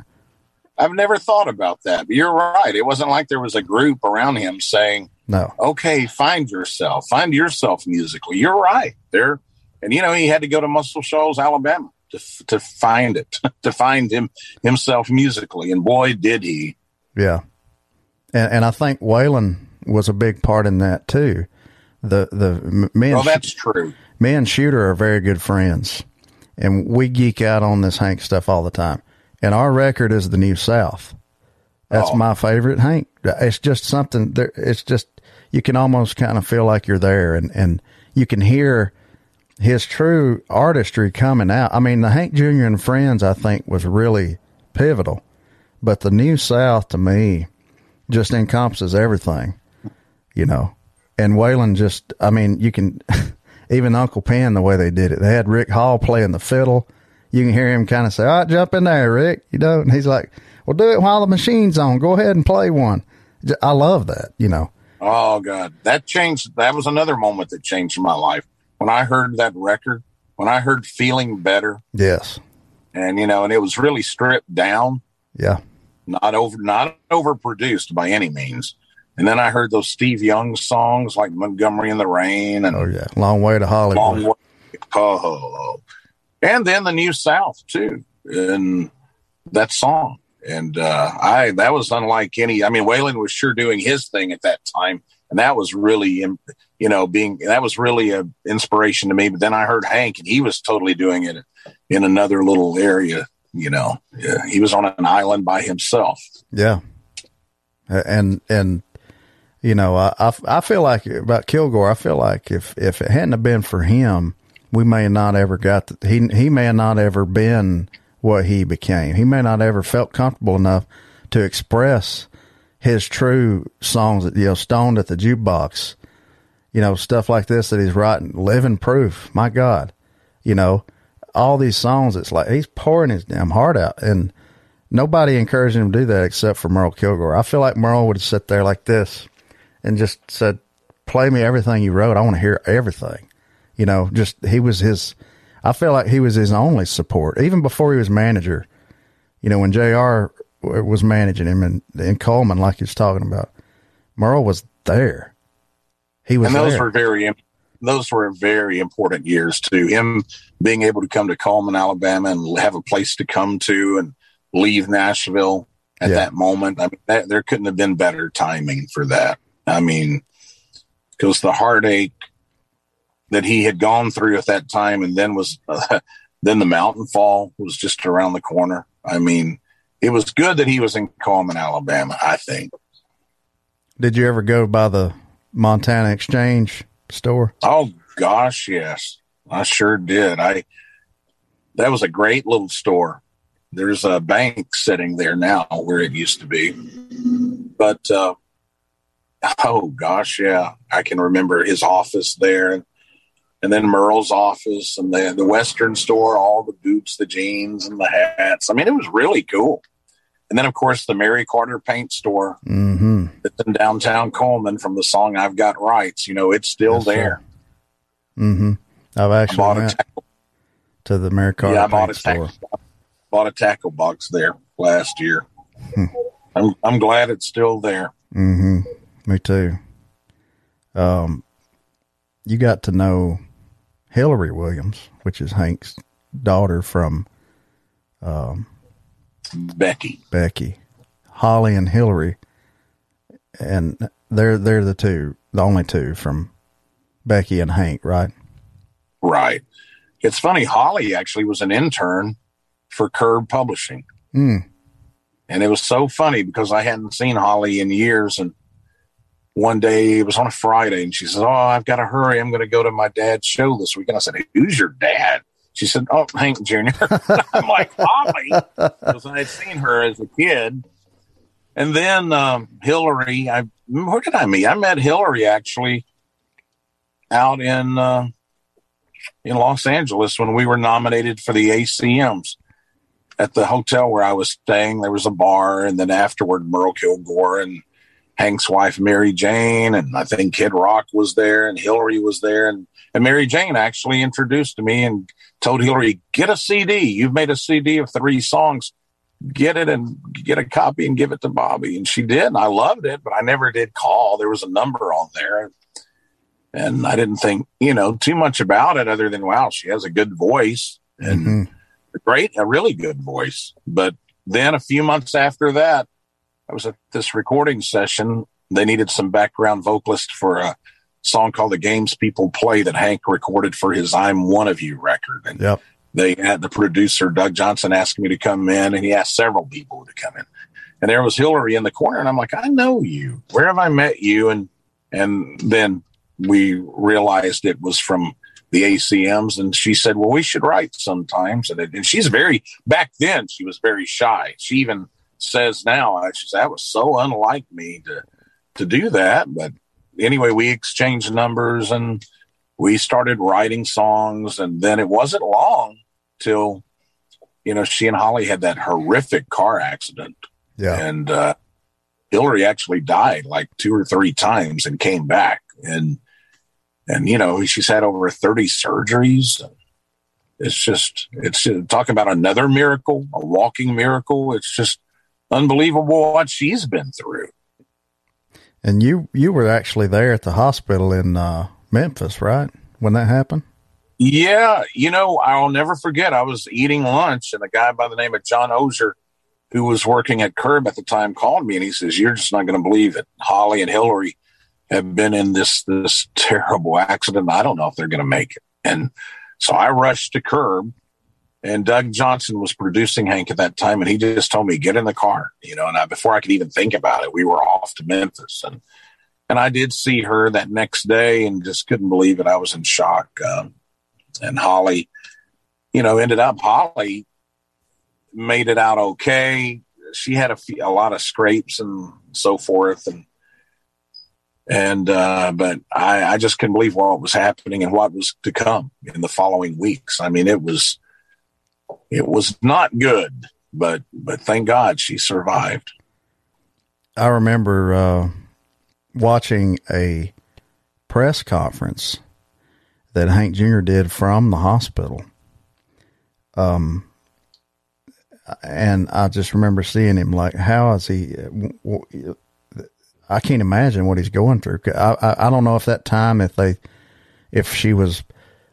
i've never thought about that but you're right it wasn't like there was a group around him saying no okay find yourself find yourself musically you're right there and you know he had to go to Muscle Shoals, Alabama, to to find it, *laughs* to find him himself musically, and boy, did he! Yeah, and and I think Waylon was a big part in that too. The the men. Well, that's true. Me and Shooter are very good friends, and we geek out on this Hank stuff all the time. And our record is the New South. That's oh. my favorite Hank. It's just something there. It's just you can almost kind of feel like you're there, and and you can hear his true artistry coming out. I mean, the Hank Jr. and Friends, I think, was really pivotal. But the New South, to me, just encompasses everything, you know. And Waylon just, I mean, you can, *laughs* even Uncle Pen, the way they did it, they had Rick Hall playing the fiddle. You can hear him kind of say, all right, jump in there, Rick, you know. And he's like, well, do it while the machine's on. Go ahead and play one. I love that, you know. Oh, God. That changed. That was another moment that changed my life when I heard that record, when I heard Feeling Better. Yes. And, you know, and it was really stripped down. Yeah. Not over, not overproduced by any means. And then I heard those Steve Young songs like Montgomery in the Rain and Oh yeah. Long way to Hollywood. Long way, oh, oh, oh. And then the New South too. And that song. And uh I that was unlike any I mean Waylon was sure doing his thing at that time and that was really you know being that was really a inspiration to me but then i heard hank and he was totally doing it in another little area you know yeah, he was on an island by himself yeah and and you know I, I feel like about kilgore i feel like if if it hadn't have been for him we may not ever got the, he he may not ever been what he became he may not ever felt comfortable enough to express his true songs, that you know, stoned at the jukebox, you know, stuff like this that he's writing, living proof. My God, you know, all these songs, it's like he's pouring his damn heart out, and nobody encouraged him to do that except for Merle Kilgore. I feel like Merle would have sat there like this and just said, "Play me everything you wrote. I want to hear everything." You know, just he was his. I feel like he was his only support, even before he was manager. You know, when Jr was managing him and in Cullman, like he was talking about. Merle was there. He was, and those there. were very, those were very important years too. Him being able to come to Cullman, Alabama, and have a place to come to, and leave Nashville at yeah. that moment. I mean, that, there couldn't have been better timing for that. I mean, because the heartache that he had gone through at that time, and then was uh, *laughs* then the mountain fall was just around the corner. I mean, it was good that he was in Cullman, Alabama. I think. Did you ever go by the Montana Exchange store? Oh gosh, yes, I sure did. I that was a great little store. There's a bank sitting there now where it used to be, but uh, oh gosh, yeah, I can remember his office there, and, then Merle's office, and the the Western store, all the boots, the jeans, and the hats. I mean, it was really cool. And then, of course, the Mary Carter paint store mm-hmm. that's in downtown Cullman from the song I've Got Rights. You know, it's still yes, there. Mm-hmm. I've actually bought a tackle, to the Mary Carter yeah, I bought a store. Tackle, bought a tackle box there last year. Hmm. I'm I'm glad it's still there. Mm-hmm. Me too. Um, you got to know Hillary Williams, which is Hank's daughter from um, Becky. Becky, Holly, and Hillary, and they're they're the two, the only two from Becky and Hank, right? Right. It's funny. Holly actually was an intern for Curb Publishing, Mm. and it was so funny because I hadn't seen Holly in years, and one day it was on a Friday, and she says, "Oh, I've got to hurry. I'm going to go to my dad's show this weekend. I said, "Who's your dad?" She said, "Oh, Hank Jr." *laughs* I'm like, "Holly," because I had seen her as a kid. And then um, Hillary, I where did I meet? I met Hillary actually out in uh, in Los Angeles when we were nominated for the ACMs at the hotel where I was staying. There was a bar, and then afterward, Merle Kilgore and Hank's wife Mary Jane, and I think Kid Rock was there, and Hillary was there, and and Mary Jane actually introduced me and told Hillary, "Get a CD. You've made a CD of three songs. Get it and get a copy and give it to Bobby." And she did, and I loved it, but I never did call. There was a number on there, and I didn't think you know too much about it other than wow, she has a good voice and Mhm. a great, a really good voice. But then a few months after that, I was at this recording session. They needed some background vocalist for a song called "The Games People Play" that Hank recorded for his "I'm One of You" record, and Yep. they had the producer Doug Johnson asked me to come in, and he asked several people to come in. And there was Hillary in the corner, and I'm like, I know you. Where have I met you? And and then we realized it was from the ACMs, and she said, "Well, we should write sometimes." And, it, and she's very back then. She was very shy. She even says now, she says, "That was so unlike me to to do that." But anyway, we exchanged numbers and we started writing songs, and then it wasn't long till you know she and Holly had that horrific car accident, Yeah. and uh, Hillary actually died like two or three times and came back, and and you know she's had over thirty surgeries. It's just it's talking about another miracle, a walking miracle. It's just unbelievable what she's been through. And you you were actually there at the hospital in uh, Memphis, right? When that happened? Yeah, you know, I'll never forget. I was eating lunch, and a guy by the name of John Ozer, who was working at Curb at the time, called me and he says, "You're just not going to believe it. Holly and Hillary have been in this this *laughs* terrible accident. I don't know if they're going to make it." And so I rushed to Curb, and Doug Johnson was producing Hank at that time, and he just told me, "Get in the car," you know. And I, before I could even think about it, we were off to Memphis, and and I did see her that next day, and just couldn't believe it. I was in shock. Um, and Holly, you know, ended up Holly made it out okay. She had a, few, a lot of scrapes and so forth, and and uh, but I, I just couldn't believe what was happening and what was to come in the following weeks. I mean, it was it was not good, but but thank God she survived. I remember uh, watching a press conference that Hank Jr. did from the hospital. Um, and I just remember seeing him like, how is he? w- I can't imagine what he's going through. I, I I don't know if that time if they if she was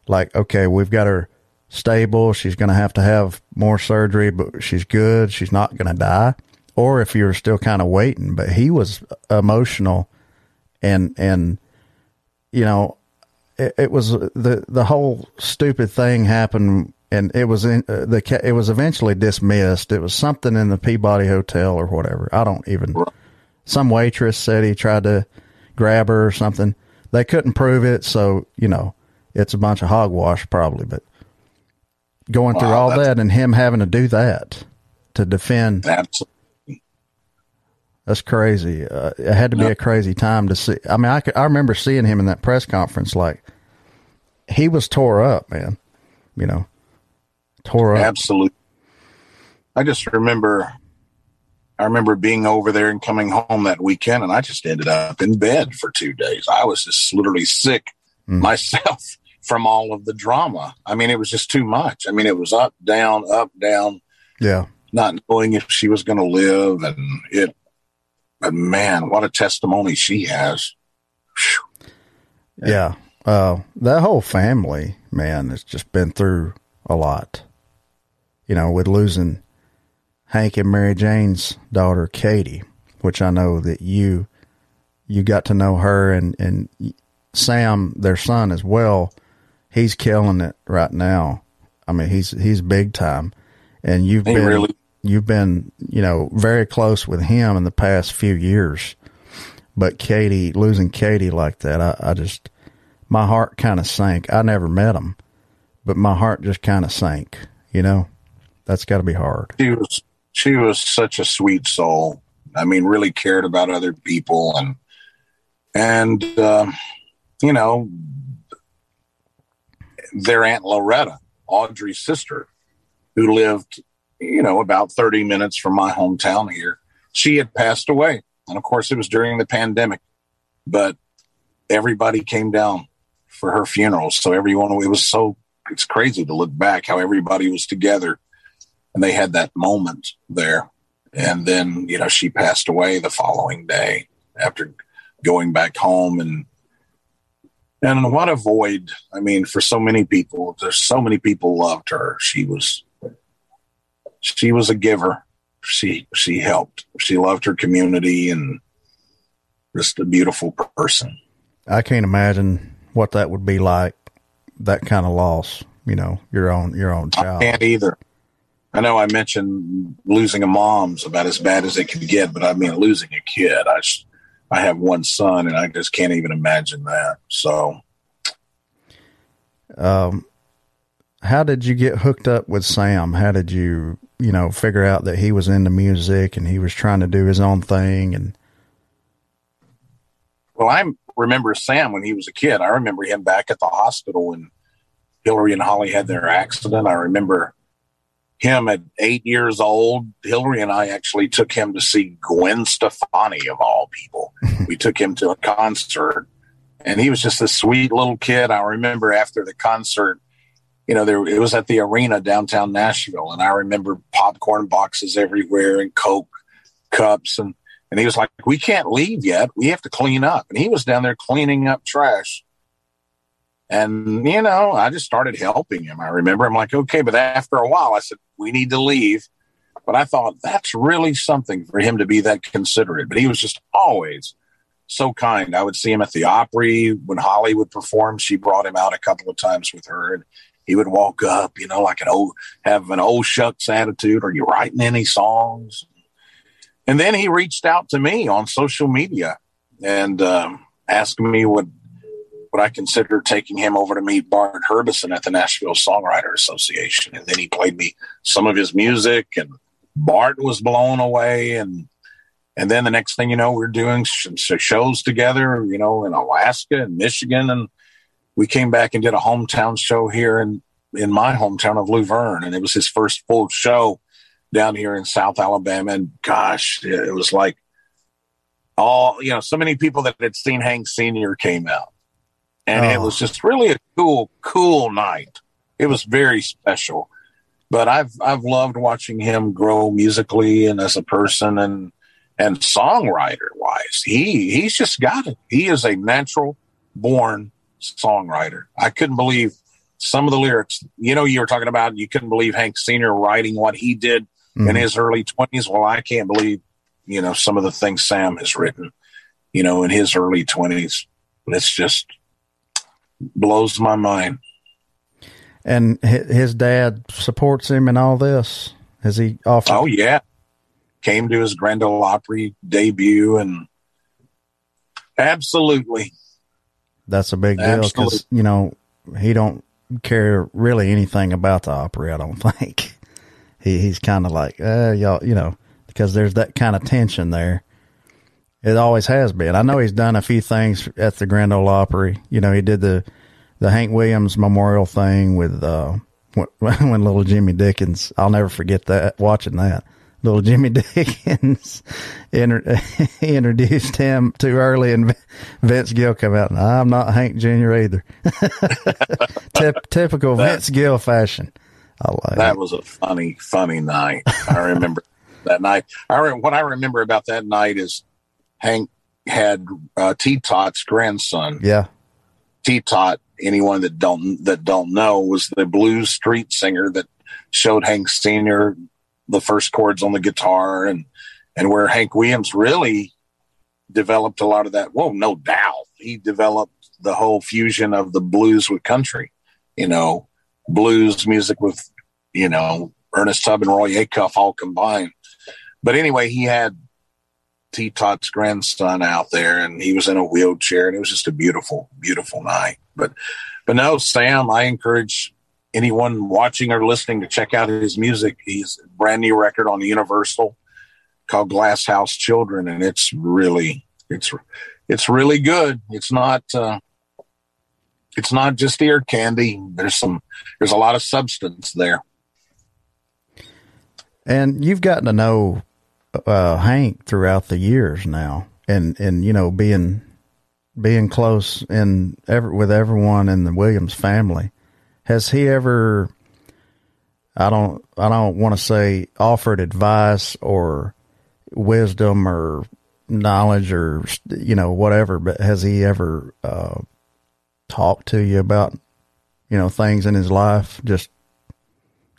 like, okay, we've got her stable, she's going to have to have more surgery, but she's good, she's not going to die, or if you're still kind of waiting. But he was emotional, and and you know, it, it was the the whole stupid thing happened, and it was in uh, the it was eventually dismissed. It was something in the Peabody Hotel or whatever. I don't even. Some waitress said he tried to grab her or something. They couldn't prove it, so you know it's a bunch of hogwash probably. But going through all that and him having to do that to defend Absolutely. that's crazy. Uh, it had to be Yeah. a crazy time to see. I mean, I, could, I remember seeing him in that press conference. Like he was tore up, man. You know, tore up. Absolutely. I just remember, I remember being over there and coming home that weekend, and I just ended up in bed for two days. I was just literally sick Mm. myself from all of the drama. I mean, it was just too much. I mean, it was up, down, up, down, Yeah, not knowing if she was going to live, and it but man, what a testimony she has. Yeah. yeah. Uh, that whole family, man, has just been through a lot. You know, with losing Hank and Mary Jane's daughter, Katie, which I know that you you got to know her and and Sam, their son as well. He's killing it right now. I mean, he's he's big time, and you've he been really- you've been you know very close with him in the past few years. But Katie, losing Katie like that, I, I just my heart kind of sank. I never met him, but my heart just kind of sank. You know, that's got to be hard. She was she was such a sweet soul. I mean, really cared about other people and and uh, you know their aunt Loretta, Audrey's sister, who lived you know about thirty minutes from my hometown here. She had passed away, and of course, it was during the pandemic. But everybody came down for her funeral, so everyone it was so it's crazy to look back how everybody was together, and they had that moment there. And then you know she passed away the following day after going back home and and what a void i mean for so many people there's so many people loved her. She was she was a giver. She she helped. She loved her community and just a beautiful person. I can't imagine what that would be like that kind of loss you know your own your own child. i can't either. I know i mentioned losing a mom's about as bad as it could get but i mean losing a kid i just I have one son, and I just can't even imagine that. So, um, how did you get hooked up with Sam? How did you, you know, figure out that he was into music and he was trying to do his own thing? And well, I remember Sam when he was a kid. I remember him back at the hospital when Hillary and Holly had their accident. I remember him at eight years old. Hillary and I actually took him to see Gwen Stefani, of all people. *laughs* we took him to a concert, and he was just a sweet little kid. I remember after the concert, you know, there it was at the arena downtown Nashville, and I remember popcorn boxes everywhere and Coke cups, and and he was like, "We can't leave yet. We have to clean up." And he was down there cleaning up trash and, you know, I just started helping him. I remember I'm like, okay, but after a while, I said, we need to leave. But I thought that's really something for him to be that considerate. But he was just always so kind. I would see him at the Opry when Holly would perform. She brought him out a couple of times with her, and he would walk up, you know, like an old, have an old shucks attitude. Are you writing any songs? And then he reached out to me on social media and um, asked me what I consider taking him over to meet Bart Herbison at the Nashville Songwriter Association. And then he played me some of his music and Bart was blown away. And, and then the next thing you know, we're doing shows together, you know, in Alaska and Michigan. And we came back and did a hometown show here in, in my hometown of Luverne. And it was his first full show down here in South Alabama. And gosh, it was like all, you know, so many people that had seen Hank Sr. came out and oh. it was just really a cool, cool night. It was very special. But I've I've loved watching him grow musically and as a person and and songwriter wise. He he's just got it. He is a natural born songwriter. I couldn't believe some of the lyrics. You know, you were talking about you couldn't believe Hank Sr. writing what he did mm. in mm-hmm. his early twenties. Well, I can't believe, you know, some of the things Sam has written, you know, in his early twenties. It's just blows my mind. And his dad supports him in all this. Has he offered? Oh yeah, came to his Grand Ole Opry debut, and absolutely, that's a big deal because you know he don't care really anything about the Opry. I don't *laughs* think he he's kind of like, uh, y'all, you know, because there's that kind of tension there. It always has been. I know he's done a few things at the Grand Ole Opry. You know, he did the the Hank Williams memorial thing with uh, when, *laughs* when little Jimmy Dickens. I'll never forget that watching that. Little Jimmy *laughs* Dickens inter- *laughs* introduced him too early, and Vince Gill come out. And I'm not Hank Jr. either. Tip, typical that, Vince Gill fashion. I like that it. was a funny, funny night. I remember that night. I re- what I remember about that night is Hank had uh, Tee-Tot's grandson. Yeah. Tee-Tot, anyone that don't that don't know, was the blues street singer that showed Hank Senior the first chords on the guitar, and and where Hank Williams really developed a lot of that. Well, no doubt, he developed the whole fusion of the blues with country. You know, blues music with you know Ernest Tubb and Roy Acuff all combined. But anyway, he had Tee-Tot's grandson out there and he was in a wheelchair and it was just a beautiful, beautiful night. But, but no, Sam, I encourage anyone watching or listening to check out his music. He's brand new record on Universal called Glasshouse Children. And it's really, it's, it's really good. It's not, uh, it's not just ear candy. There's some, there's a lot of substance there. And you've gotten to know uh, Hank throughout the years now, and and you know being being close in ever with everyone in the Williams family. Has he ever? I don't. I don't want to say offered advice or wisdom or knowledge or you know whatever. But has he ever uh, talked to you about you know things in his life? Just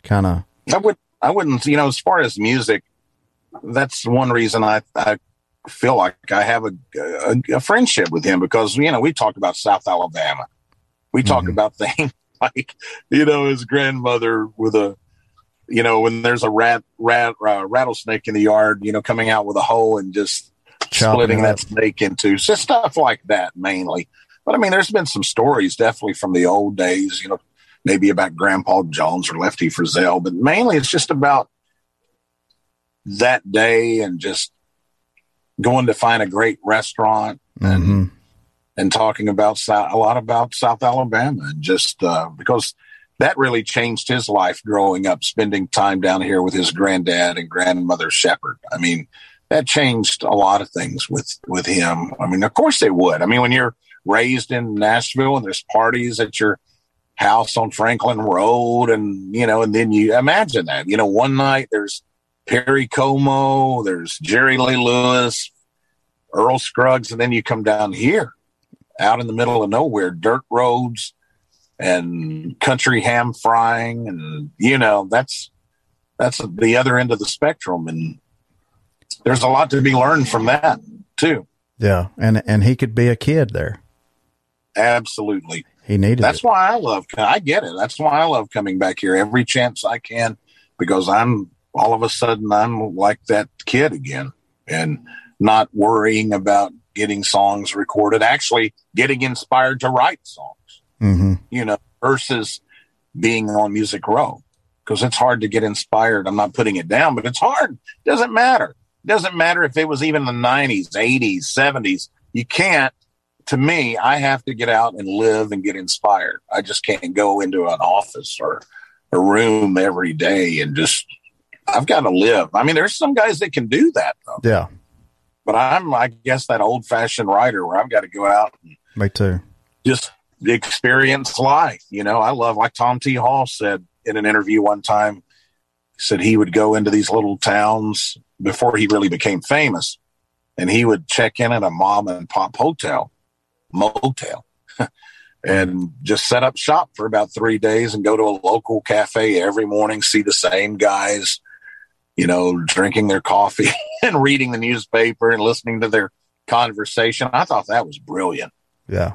kind of. I would. I wouldn't. You know, as far as music, that's one reason I, I feel like I have a, a, a, friendship with him because, you know, we talk about South Alabama. We talk mm-hmm. about *laughs* things like, you know, his grandmother with a, you know, when there's a rat, rat, uh, rattlesnake in the yard, you know, coming out with a hole and just Chopping splitting that snake into just stuff like that mainly. But I mean, there's been some stories definitely from the old days, you know, maybe about Grandpa Jones or Lefty Frizzell, but mainly it's just about that day and just going to find a great restaurant and mm-hmm. and talking about South, a lot about South Alabama and just uh, because that really changed his life growing up, spending time down here with his granddad and grandmother Sheppard. I mean, that changed a lot of things with with him. I mean, of course they would. I mean, when you're raised in Nashville and there's parties at your house on Franklin Road, and you know, and then you imagine that. You know, one night there's Perry Como, there's Jerry Lee Lewis, Earl Scruggs, and then you come down here out in the middle of nowhere, dirt roads and country ham frying and you know that's that's the other end of the spectrum and there's a lot to be learned from that too. Yeah and and he could be a kid there. Absolutely. He needed that's it. why i love i get it. That's why i love coming back here every chance i can because i'm all of a sudden I'm like that kid again and not worrying about getting songs recorded, actually getting inspired to write songs, mm-hmm. you know, versus being on Music Row because it's hard to get inspired. I'm not putting it down, but it's hard. It doesn't matter. It doesn't matter if it was even the 90s, 80s, 70s. You can't. To me, I have to get out and live and get inspired. I just can't go into an office or a room every day and just I've got to live. I mean, there's some guys that can do that. Though. Yeah. But I'm, I guess, that old fashioned writer where I've got to go out. And Me too. Just experience life. You know, I love, like Tom T. Hall said in an interview one time, he said he would go into these little towns before he really became famous and he would check in at a mom and pop hotel, motel. *laughs* and just set up shop for about three days and go to a local cafe every morning, see the same guys, you know, drinking their coffee *laughs* and reading the newspaper and listening to their conversation. I thought that was brilliant. Yeah.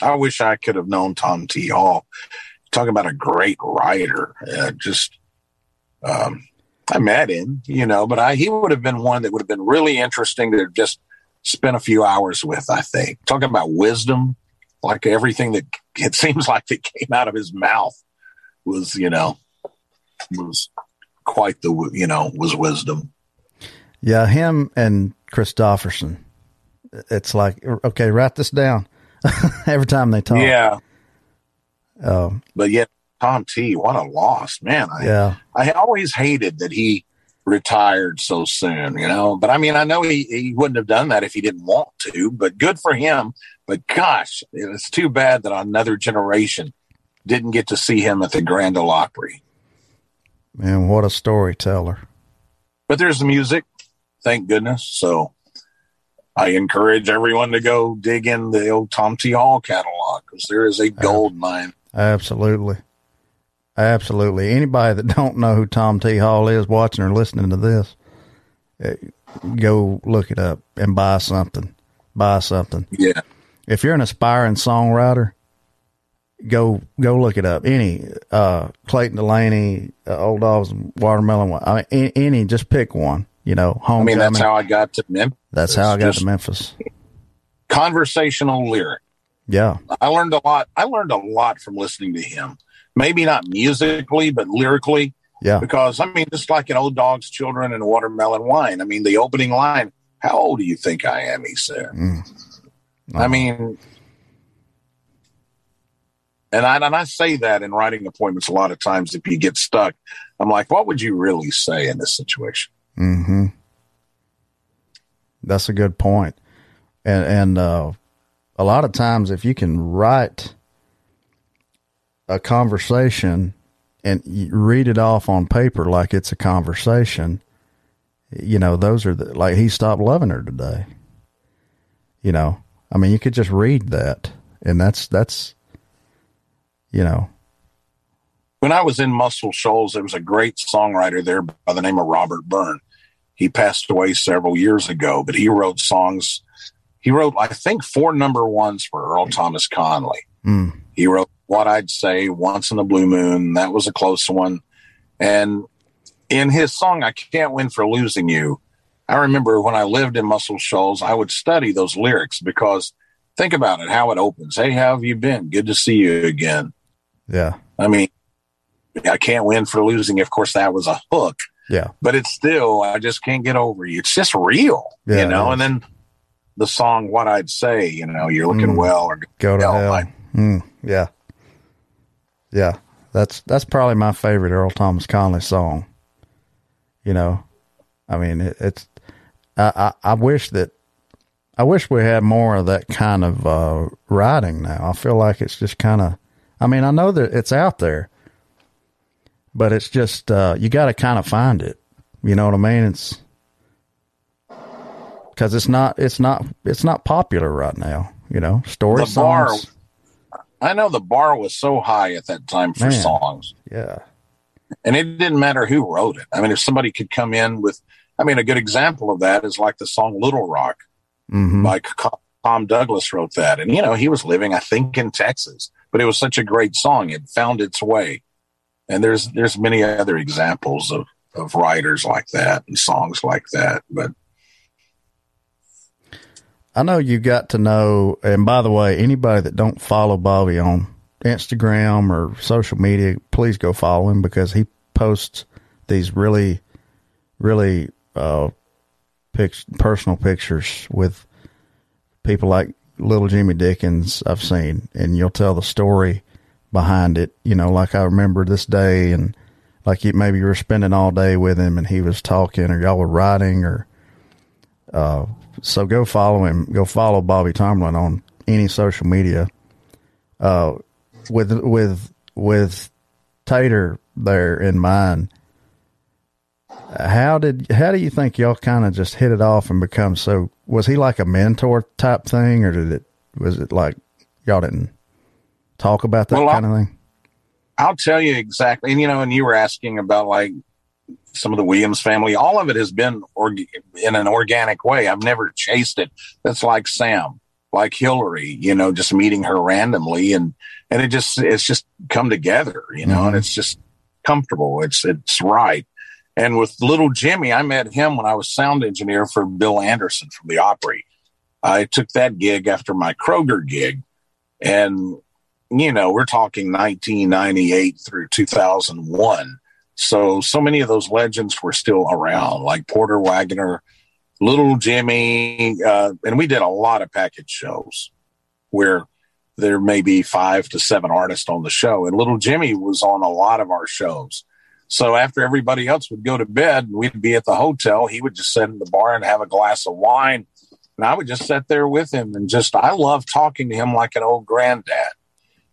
I wish I could have known Tom T. Hall. Talk about a great writer. Uh, just, um, I met him, you know, but I, he would have been one that would have been really interesting to just spend a few hours with, I think. Talking about wisdom, like everything that *laughs* it seems like that came out of his mouth was, you know, was quite the you know was wisdom. Yeah, him and Kristofferson. It's like okay, write this down. *laughs* Every time they talk. Yeah. Um, but yet Tom T, what a loss, man. I, yeah. I always hated that he retired so soon, you know. But I mean, I know he, he wouldn't have done that if he didn't want to, but good for him. But gosh, it's too bad that another generation didn't get to see him at the Grand Ole Opry. Man, what a storyteller. But there's the music, thank goodness. So I encourage everyone to go dig in the old Tom T. Hall catalog because there is a gold mine. Absolutely. Absolutely. Anybody that don't know who Tom T. Hall is watching or listening to this, eh, go look it up and buy something. Buy something. Yeah. If you're an aspiring songwriter, go go look it up. Any uh, Clayton Delaney, uh, Old Dogs, Watermelon. I mean, any, any, just pick one. You know, home. I mean, that's how I got to Memphis. That's how I got to Memphis. Conversational lyric. Yeah, I learned a lot. I learned a lot from listening to him. Maybe not musically, but lyrically. Yeah. Because I mean, just like an old dog's children and watermelon wine. I mean, the opening line, "How old do you think I am?" He said. Mm. I mean, and I and I say that in writing appointments a lot of times. If you get stuck, I'm like, what would you really say in this situation? Hmm. That's a good point. And and uh, a lot of times, if you can write a conversation and read it off on paper like it's a conversation, you know, those are the, like he stopped loving her today. You know, I mean, you could just read that, and that's that's, you know. When I was in Muscle Shoals, there was a great songwriter there by the name of Robert Byrne. He passed away several years ago, but he wrote songs. He wrote, I think, four number ones for Earl Thomas Conley. Mm. He wrote What I'd Say, Once in the Blue Moon. That was a close one. And in his song, I Can't Win for Losing You, I remember when I lived in Muscle Shoals, I would study those lyrics because think about it, how it opens. Hey, how have you been? Good to see you again. Yeah. I mean, I can't win for losing. Of course, that was a hook. Yeah. But it's still, I just can't get over you. It's just real, yeah, you know? And then the song, What I'd Say, you know, you're looking mm. well or go to hell. hell. Mm. Yeah. Yeah. That's, that's probably my favorite Earl Thomas Conley song. You know, I mean, it, it's, I, I, I wish that I wish we had more of that kind of uh, writing now. I feel like it's just kind of. I mean, I know that it's out there, but it's just uh, you got to kind of find it. You know what I mean? It's because it's not it's not it's not popular right now. You know, story the songs. Bar, I know the bar was so high at that time for Man, songs. Yeah, and it didn't matter who wrote it. I mean, if somebody could come in with I mean, a good example of that is like the song Little Rock. Mm-hmm. Like Tom Douglas wrote that. And, you know, he was living, I think, in Texas, but it was such a great song. It found its way. And there's, there's many other examples of, of writers like that and songs like that. But I know you got to know, and by the way, anybody that don't follow Bobby on Instagram or social media, please go follow him because he posts these really, really uh, pic- personal pictures with people like little Jimmy Dickens I've seen, and you'll tell the story behind it. You know, like I remember this day, and like you, maybe you were spending all day with him, and he was talking, or y'all were riding, or uh, so go follow him. Go follow Bobby Tomberlin on any social media. Uh, with with with Tater there in mind how did how do you think y'all kind of just hit it off and become so? Was he like a mentor type thing, or did it was it like y'all didn't talk about that well, kind I'll, of thing? I'll tell you exactly. And you know, and you were asking about like some of the Williams family. All of it has been org- in an organic way. I've never chased it. That's like Sam, like Hilary. You know, just meeting her randomly, and and it just it's just come together. You know, mm-hmm. and it's just comfortable. It's it's right and with little Jimmy, I met him when I was sound engineer for Bill Anderson from the Opry. I took that gig after my Kroger gig. And, you know, we're talking 1998 through 2001. So, so many of those legends were still around, like Porter Wagoner, Little Jimmy. Uh, and we did a lot of package shows where there may be five to seven artists on the show. And Little Jimmy was on a lot of our shows. So after everybody else would go to bed, and we'd be at the hotel. He would just sit in the bar and have a glass of wine. And I would just sit there with him and just, I love talking to him like an old granddad.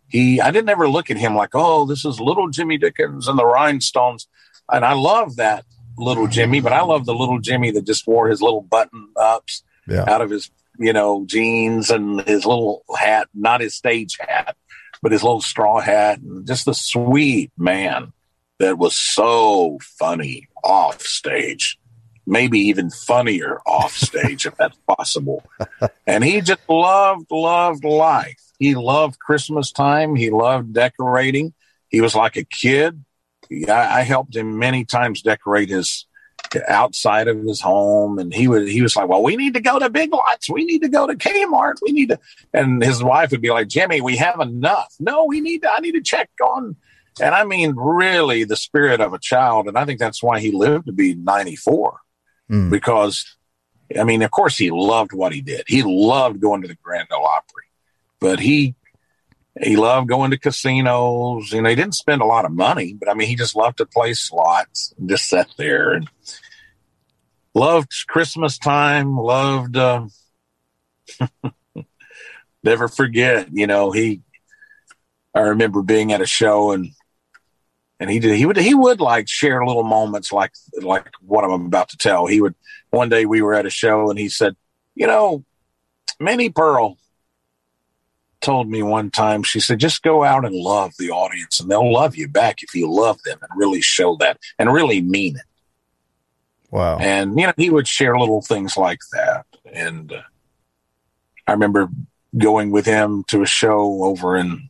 He, I didn't ever look at him like, oh, this is little Jimmy Dickens and the Rhinestones. And I love that little Jimmy, but I love the little Jimmy that just wore his little button ups yeah. out of his, you know, jeans and his little hat, not his stage hat, but his little straw hat. And just the sweet man that was so funny off stage maybe even funnier off *laughs* stage if that's possible. And he just loved, loved life. He loved Christmas time. He loved decorating. He was like a kid. I, I helped him many times decorate his outside of his home and he would he was like well we need to go to big lots we need to go to kmart we need to and his wife would be like jimmy we have enough no we need to i need to check on and i mean really the spirit of a child and i think that's why he lived to be 94 mm. because I mean, of course, he loved what he did. He loved going to the Grand Ole Opry, but he he loved going to casinos. You know, he didn't spend a lot of money, but I mean, he just loved to play slots and just sat there and loved Christmas time. Loved. Uh, *laughs* never forget. You know, he. I remember being at a show and and he did he would he would like share little moments like like what I'm about to tell. He would one day we were at a show and he said, you know, Minnie Pearl told me one time, she said, just go out and love the audience and they'll love you back if you love them and really show that and really mean it. Wow. And, you know, he would share little things like that. And uh, I remember going with him to a show over in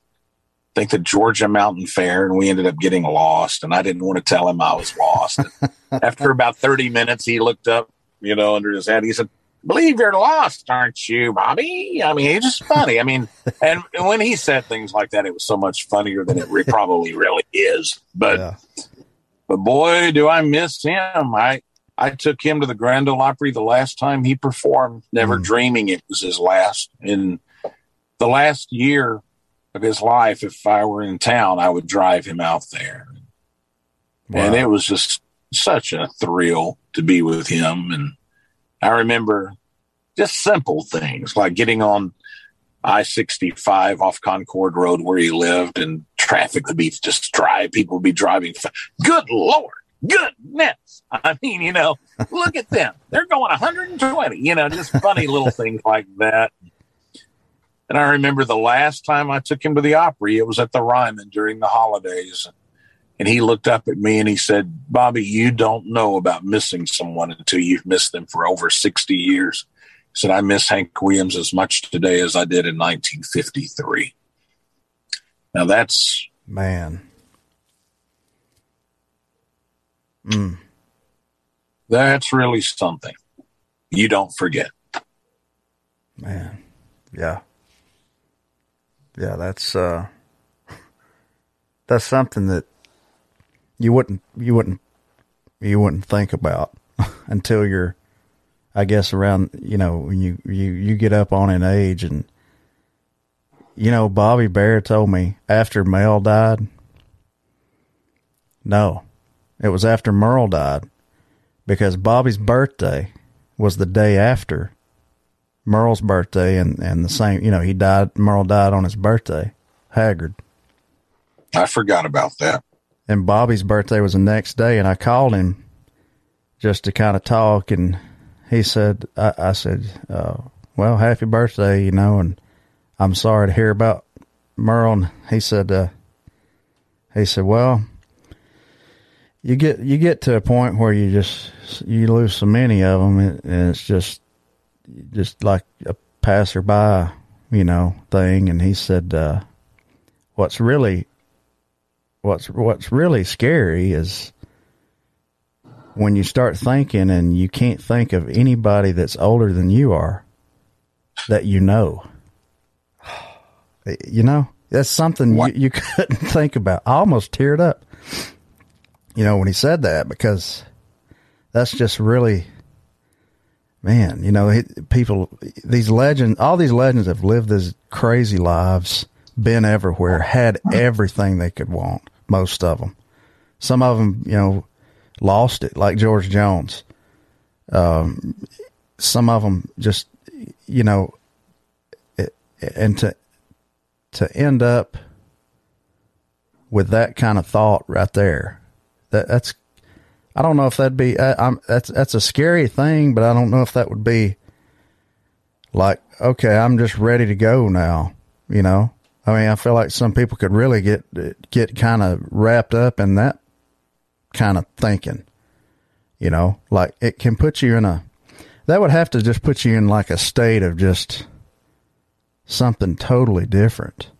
think the Georgia Mountain Fair, and we ended up getting lost. And I didn't want to tell him I was lost. *laughs* after about 30 minutes, he looked up, you know, under his head. He said, Believe you're lost, aren't you, Bobby? I mean, it's just funny. I mean, *laughs* and when he said things like that, it was so much funnier than it re- probably really is. But, yeah. but boy, do I miss him. I, I took him to the Grand Ole Opry the last time he performed, never mm. dreaming it was his last. In the last year, of his life, if I were in town, I would drive him out there. Wow. And it was just such a thrill to be with him. And I remember just simple things like getting on I 65 off Concord Road where he lived, and traffic would be just dry. People would be driving. Good Lord, goodness. I mean, you know, look at them. They're going 120, you know, just funny little things like that. And I remember the last time I took him to the Opry, it was at the Ryman during the holidays. And he looked up at me and he said, Bobby, you don't know about missing someone until you've missed them for over 60 years. He said, I miss Hank Williams as much today as I did in 1953. Now that's. Man. Mm. That's really something. You don't forget. Man. Yeah yeah, that's uh, that's something that you wouldn't you wouldn't you wouldn't think about *laughs* until you're, I guess, around you know when you you you get up on an age and you know Bobby Bare told me after Mel died. No, it was after Merle died because Bobby's birthday was the day after Merle's birthday and, and the same, you know, he died, Merle died on his birthday, Haggard. I forgot about that. And Bobby's birthday was the next day, and I called him just to kind of talk, and he said, I, I said, uh, well, happy birthday, you know, and I'm sorry to hear about Merle. And he said, uh, he said, well, you get you get to a point where you just you lose so many of them, and it's just just like a passerby, you know, thing. And he said, uh, what's really, what's, what's really scary is when you start thinking and you can't think of anybody that's older than you are that you know. *sighs* You know, that's something you, you *laughs* couldn't think about. I almost teared up, you know, when he said that because that's just really man, you know, people, these legends, all these legends have lived these crazy lives, been everywhere, had everything they could want. Most of them, some of them, you know, lost it, like George Jones. Um, some of them just, you know, it, and to to end up with that kind of thought right there, that that's I don't know if that'd be. I, that's that's a scary thing, but I don't know if that would be like, okay, I'm just ready to go now. You know, I mean, I feel like some people could really get get kind of wrapped up in that kind of thinking. You know, like it can put you in a that would have to just put you in like a state of just something totally different.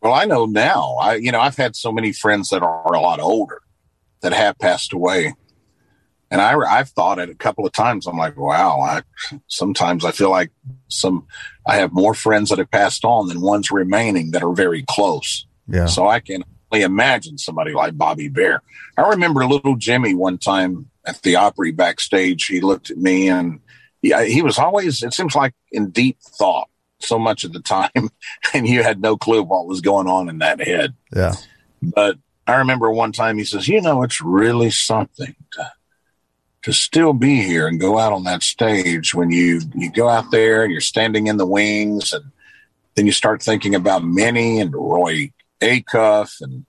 Well, I know now. I you know, I've had so many friends that are a lot older that have passed away. And I, I've thought it a couple of times. I'm like, wow. I, sometimes I feel like some, I have more friends that have passed on than ones remaining that are very close. Yeah. So I can only imagine somebody like Bobby Bare. I remember little Jimmy one time at the Opry backstage. He looked at me and yeah, he was always, it seems like in deep thought so much of the time. *laughs* And you had no clue what was going on in that head. Yeah. But I remember one time he says, you know, it's really something to, to still be here and go out on that stage when you, you go out there and you're standing in the wings and then you start thinking about Minnie and Roy Acuff and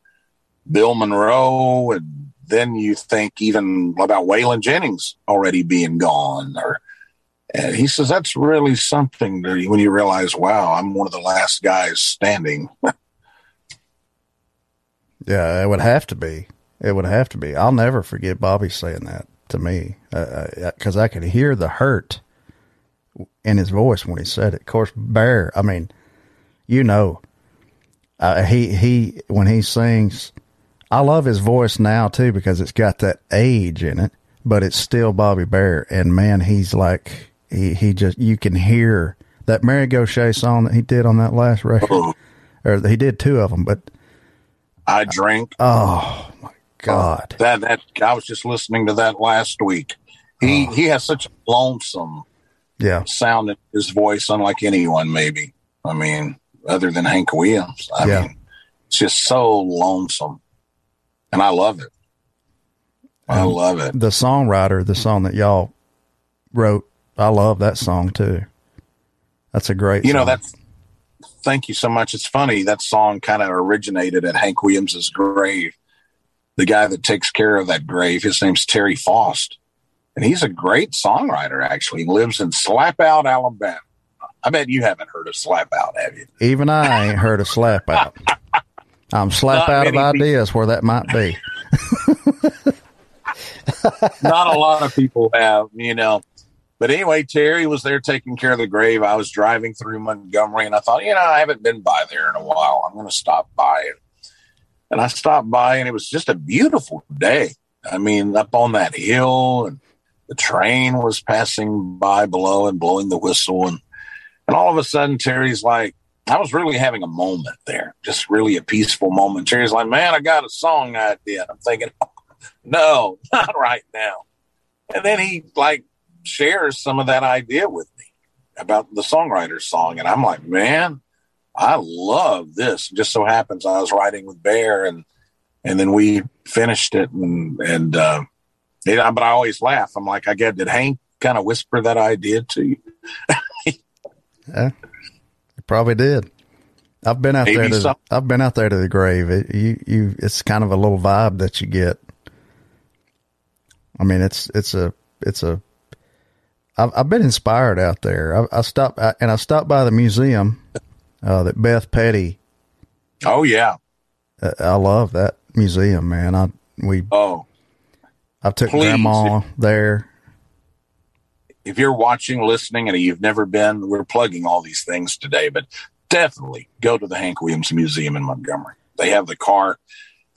Bill Monroe. And then you think even about Waylon Jennings already being gone or, and he says, that's really something when you realize, wow, I'm one of the last guys standing. *laughs* Yeah, it would have to be. It would have to be. I'll never forget Bobby saying that to me because uh, I could hear the hurt in his voice when he said it. Of course, Bare. I mean, you know, uh, he he when he sings, I love his voice now too because it's got that age in it, but it's still Bobby Bare. And man, he's like he he just you can hear that Mary Gauthier song that he did on that last record, Oh. or he did two of them, but I drink. oh my god, That that I was just listening to that last week. He oh. he has such a lonesome yeah. sound in his voice, unlike anyone maybe. I mean, other than Hank Williams. I Yeah. mean, it's just so lonesome, and I love it. I love it. the songwriter, the song that y'all wrote, I love that song too. That's a great. You know that's. Thank you so much. It's funny that song kind of originated at Hank Williams's grave. The guy that takes care of that grave, his name's Terry Faust, and he's a great songwriter. Actually, he lives in Slap Out, Alabama. I bet you haven't heard of Slap Out, have you? even I ain't heard of slap out. I'm slap Not out of many people- ideas where that might be. *laughs* not a lot of people have, you know. But anyway, Terry was there taking care of the grave. I was driving through Montgomery and I thought, you know, I haven't been by there in a while. I'm going to stop by. And I stopped by and it was just a beautiful day. I mean, up on that hill and the train was passing by below and blowing the whistle. And, and all of a sudden, Terry's like, I was really having a moment there, just really a peaceful moment. Terry's like, man, I got a song idea. I'm thinking, oh, no, *laughs* not right now. And then he like shares some of that idea with me about the songwriter's song. And I'm like, man, I love this. It just so happens I was writing with Bare and, and then we finished it and, and, uh, it, but I always laugh. I'm like, I get, did Hank kind of whisper that idea to you? Yeah, probably did. I've been out Maybe there. To, so. I've been out there to the grave. It, you, you. It's kind of a little vibe that you get. I mean, it's it's a it's a. I've, I've been inspired out there. I, I stopped I, and I stopped by the museum uh, that Beth Petty. Oh yeah. Uh, I love that museum, man. I we Oh, I took Please. grandma there. if you're watching, listening, and you've never been, we're plugging all these things today, but definitely go to the Hank Williams Museum in Montgomery. They have the car.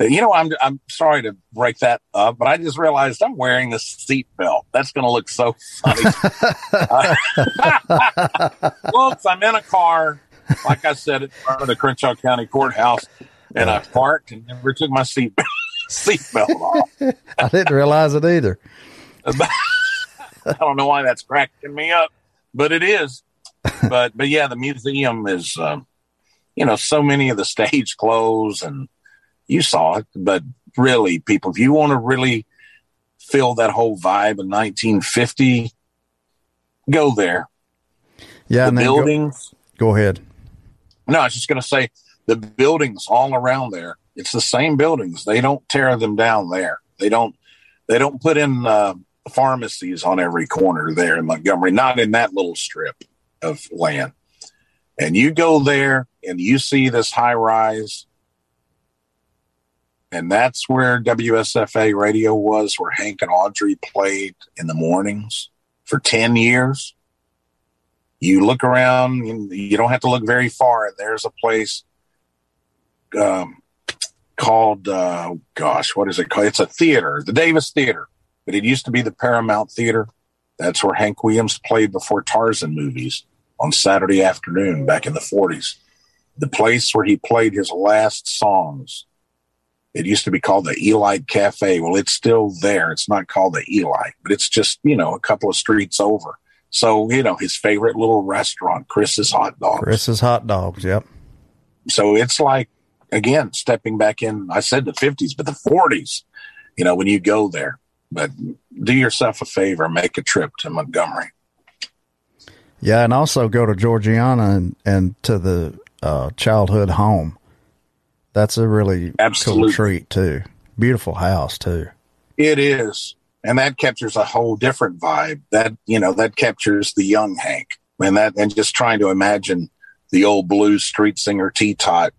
You know, I'm I'm sorry to break that up, but I just realized I'm wearing a seat belt. That's going to look so funny. *laughs* Looks, I'm in a car, like I said, in front of the Crenshaw County Courthouse, and I parked and never took my seat *laughs* seat belt off. I didn't realize it either. *laughs* I don't know why that's cracking me up, but it is. But but yeah, the museum is, um, you know, so many of the stage clothes, and you saw it. But really, people, if you want to really feel that whole vibe of 1950, go there. Yeah, the and then go, buildings. go ahead. No, I was just going to say the buildings all around there. It's the same buildings. They don't tear them down there. They don't. They don't put in uh, pharmacies on every corner there in Montgomery. Not in that little strip. of land. And you go there and you see this high rise. And that's where WSFA radio was, where Hank and Audrey played in the mornings for 10 years. You look around, you don't have to look very far. There's a place um, called, uh, gosh, what is it called? It's a theater, the Davis Theater, but it used to be the Paramount Theater. That's where Hank Williams played before Tarzan movies on Saturday afternoon back in the 40s. The place where he played his last songs. It used to be called the Elite Cafe. Well, it's still there. It's not called the Elite, but it's just, you know, a couple of streets over. So, you know, his favorite little restaurant, Chris's Hot Dogs. Chris's Hot Dogs, yep. So it's like, again, stepping back in, I said the 50s, but the 40s, you know, when you go there. But do yourself a favor, make a trip to Montgomery. Yeah, and also go to Georgiana and, and to the uh, childhood home. That's a really Absolutely. cool treat too. Beautiful house too. It is, and that captures a whole different vibe. That you know that captures the young Hank, and that and just trying to imagine the old blues street singer Tee-Tot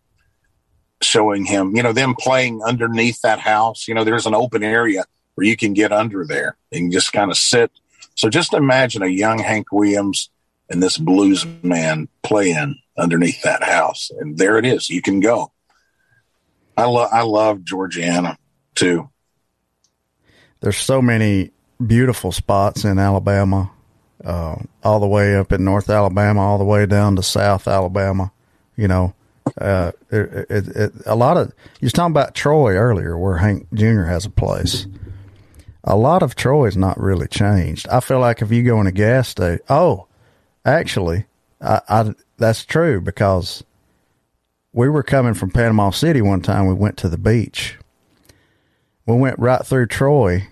showing him, you know, them playing underneath that house. You know, there's an open area where you can get under there and just kind of sit. So just imagine a young Hank Williams and this blues man playing underneath that house. And there it is. You can go. I love I love Georgiana too. There's so many beautiful spots in Alabama, uh, all the way up in North Alabama, all the way down to South Alabama. You know, uh, it, it, it, a lot of you was talking about Troy earlier, where Hank Jr. has a place. A lot of Troy is not really changed. I feel like if you go in a gas station, oh, actually, I, I that's true because we were coming from Panama City one time. We went to the beach. We went right through Troy,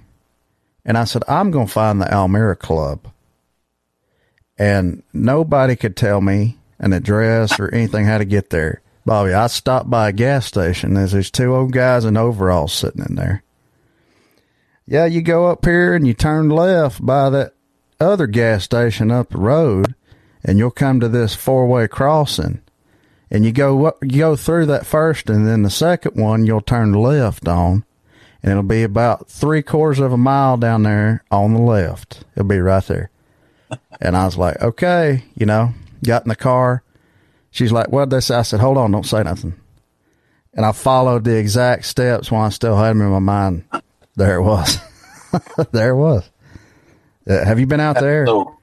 and I said, "I'm going to find the Almeria Club." And nobody could tell me an address or anything how to get there. Bobby, I stopped by a gas station. There's these two old guys in overalls sitting in there. Yeah, you go up here and you turn left by that other gas station up the road, and you'll come to this four way crossing. And you go you go through that first, and then the second one you'll turn left on, and it'll be about three quarters of a mile down there on the left. It'll be right there. *laughs* and I was like, okay, you know, got in the car. She's like, what they say? I said, hold on, don't say nothing. And I followed the exact steps while I still had them in my mind. There it was. *laughs* there it was. Uh, have you been out there? So,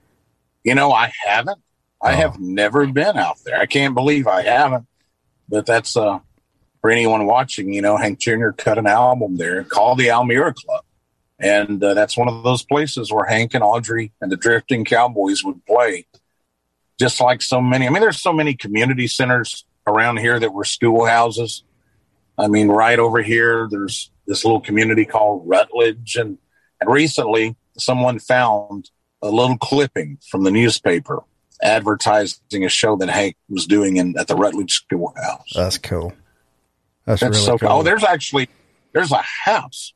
you know, I haven't. I oh. have never been out there. I can't believe I haven't. But that's uh, for anyone watching. You know, Hank Jr. cut an album there called the Almeria Club, and uh, that's one of those places where Hank and Audrey and the Drifting Cowboys would play just like so many. I mean, there's so many community centers around here that were schoolhouses. I mean, right over here, there's this little community called Rutledge, and and recently someone found a little clipping from the newspaper advertising a show that Hank was doing in at the Rutledge Schoolhouse. That's cool. That's, That's really so cool. Oh, there's actually there's a house.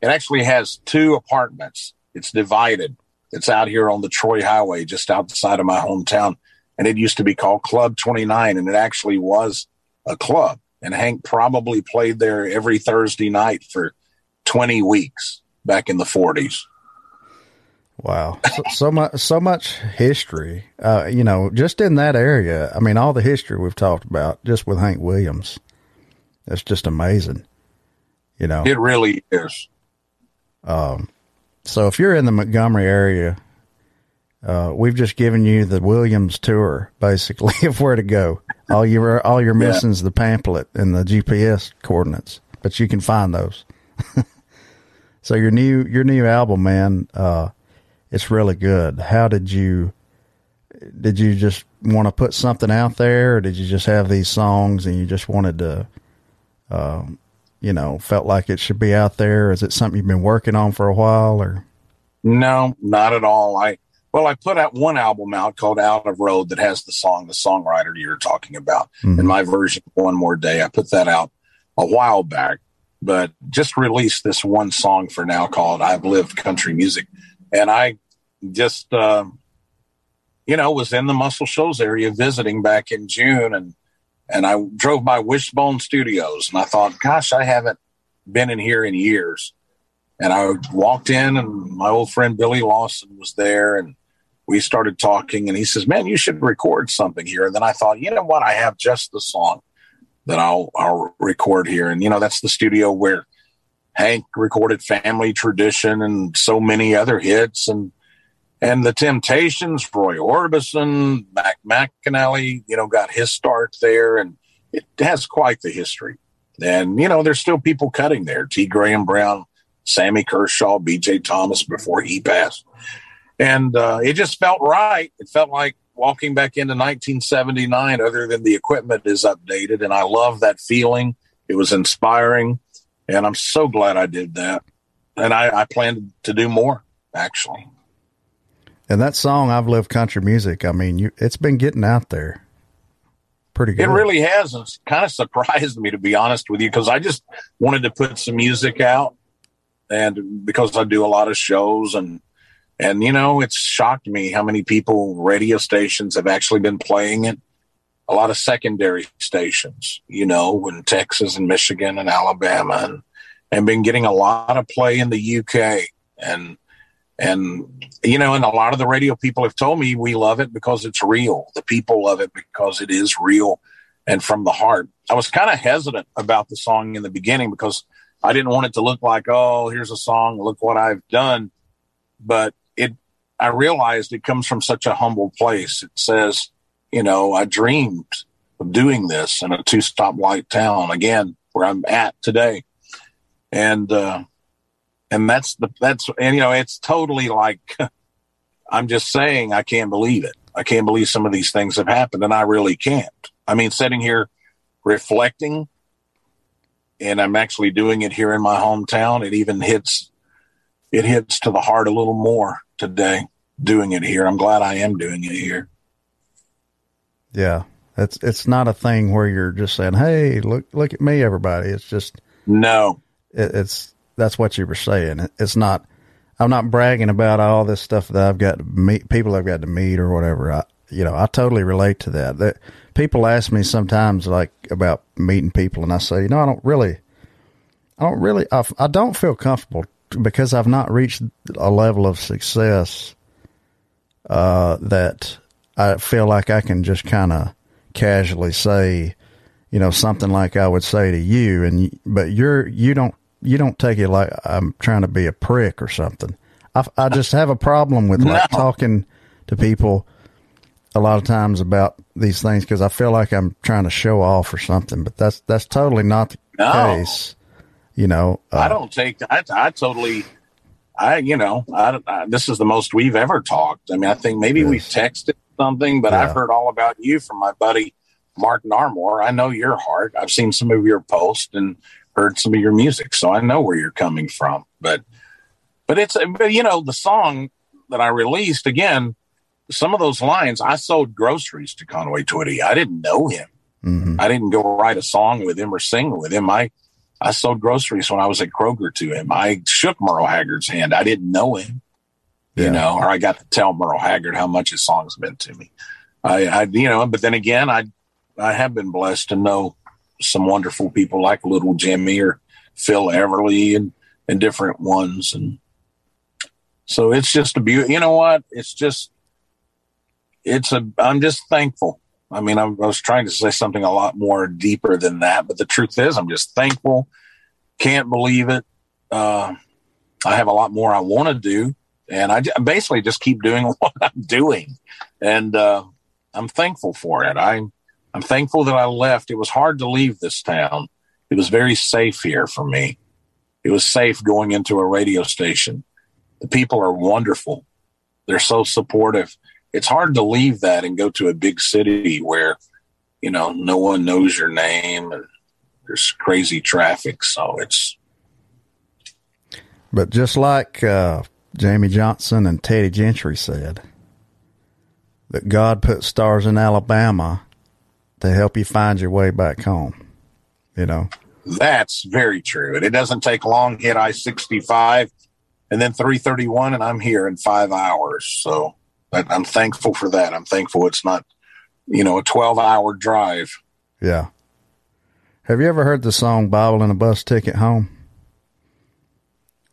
It actually has two apartments. It's divided it's out here on the Troy Highway, just outside of my hometown. And it used to be called Club 29, and it actually was a club. And Hank probably played there every Thursday night for 20 weeks back in the 40s. Wow, so, so, much, so much history. Uh, you know, just in that area. I mean, all the history we've talked about just with Hank Williams. That's just amazing. You know, it really is. Um, so if you're in the Montgomery area, uh, we've just given you the Williams tour, basically, *laughs* of where to go. All you're all you're yeah. missing is the pamphlet and the GPS coordinates, but you can find those. *laughs* so your new your new album, man, uh, it's really good. How did you did you just want to put something out there, or did you just have these songs and you just wanted to um, you know, felt like it should be out there? Is it something you've been working on for a while or? No, not at all. I, well, I put out one album out called Out of Road that has the song, the songwriter you're talking about. Mm-hmm. And my version, One More Day, I put that out a while back, but just released this one song for now called I've Lived Country Music. And I just, uh, you know, was in the Muscle Shoals area visiting back in June and and I drove by Wishbone Studios and I thought, gosh, I haven't been in here in years. And I walked in and my old friend Billy Lawson was there and we started talking and he says, man, you should record something here. And then I thought, you know what? I have just the song that I'll, I'll record here. And, you know, that's the studio where Hank recorded family tradition and so many other hits and, and the Temptations, Roy Orbison, Mac McAnally, you know, got his start there, and it has quite the history. And you know, there's still people cutting there. T. Graham Brown, Sammy Kershaw, B.J. Thomas before he passed, and uh, it just felt right. It felt like walking back into 1979. Other than the equipment is updated, and I love that feeling. It was inspiring, and I'm so glad I did that. And I, I plan to do more actually. And that song, I've lived country music. I mean, you, it's been getting out there pretty good. It really has. It's kind of surprised me, to be honest with you, because I just wanted to put some music out, and because I do a lot of shows and and you know, it's shocked me how many people radio stations have actually been playing it. A lot of secondary stations, you know, in Texas and Michigan and Alabama, and and been getting a lot of play in the UK and and, you know, and a lot of the radio people have told me we love it because it's real. The people love it because it is real and from the heart. I was kind of hesitant about the song in the beginning because I didn't want it to look like, oh, here's a song, look what I've done. But it, I realized it comes from such a humble place. It says, you know, I dreamed of doing this in a two stoplight town again, where I'm at today. And, uh, and that's the that's and you know it's totally like *laughs* i'm just saying i can't believe it. I can't believe some of these things have happened and i really can't. I mean sitting here reflecting and i'm actually doing it here in my hometown it even hits it hits to the heart a little more today doing it here. I'm glad i am doing it here yeah it's it's not a thing where you're just saying hey look look at me everybody it's just no it, it's that's what you were saying. It's not. I'm not bragging about all this stuff that I've got to meet people I've got to meet or whatever. I, you know, I totally relate to that. That people ask me sometimes like about meeting people, and I say, you know, I don't really, I don't really, I, I don't feel comfortable because I've not reached a level of success uh, that I feel like I can just kind of casually say, you know, something like I would say to you, and but you're you don't you don't take it like I'm trying to be a prick or something. I, I just have a problem with like no. talking to people a lot of times about these things because I feel like I'm trying to show off or something. But that's that's totally not the no. case. You know, uh, I don't take. I, I totally. I you know I, I, this is the most we've ever talked. I mean, I think maybe we've texted something, but yeah. I've heard all about you from my buddy Mark Narmore. I know your heart. I've seen some of your posts and heard some of your music, so I know where you're coming from. But but it's but you know the song that I released again. Some of those lines, I sold groceries to Conway Twitty. I didn't know him. Mm-hmm. I didn't go write a song with him or sing with him. I I sold groceries when I was at Kroger to him. I shook Merle Haggard's hand. I didn't know him, yeah. you know, or I got to tell Merle Haggard how much his songs meant to me. I, I, you know, but then again, I, I have been blessed to know some wonderful people like Little Jimmy or Phil Everly and, and different ones. And so it's just a beauty. You know what? It's just, it's a, I'm just thankful. I mean, I, I was trying to say something a lot more deeper than that, but the truth is, I'm just thankful. Can't believe it. Uh, I have a lot more I want to do, and I basically just keep doing *laughs* what I'm doing, and uh, I'm thankful for it. I'm I'm thankful that I left. It was hard to leave this town. It was very safe here for me. It was safe going into a radio station. The people are wonderful. They're so supportive. It's hard to leave that and go to a big city where, you know, no one knows your name and there's crazy traffic. So it's. But just like uh, Jamey Johnson and Teddy Gentry said, that God put stars in Alabama to help you find your way back home. You know, that's very true. And it doesn't take long. Hit I 65 and then 331, and I'm here in five hours. So I'm thankful for that. I'm thankful it's not, you know, a 12 hour drive. Yeah. Have you ever heard the song Bible and a Bus Ticket Home?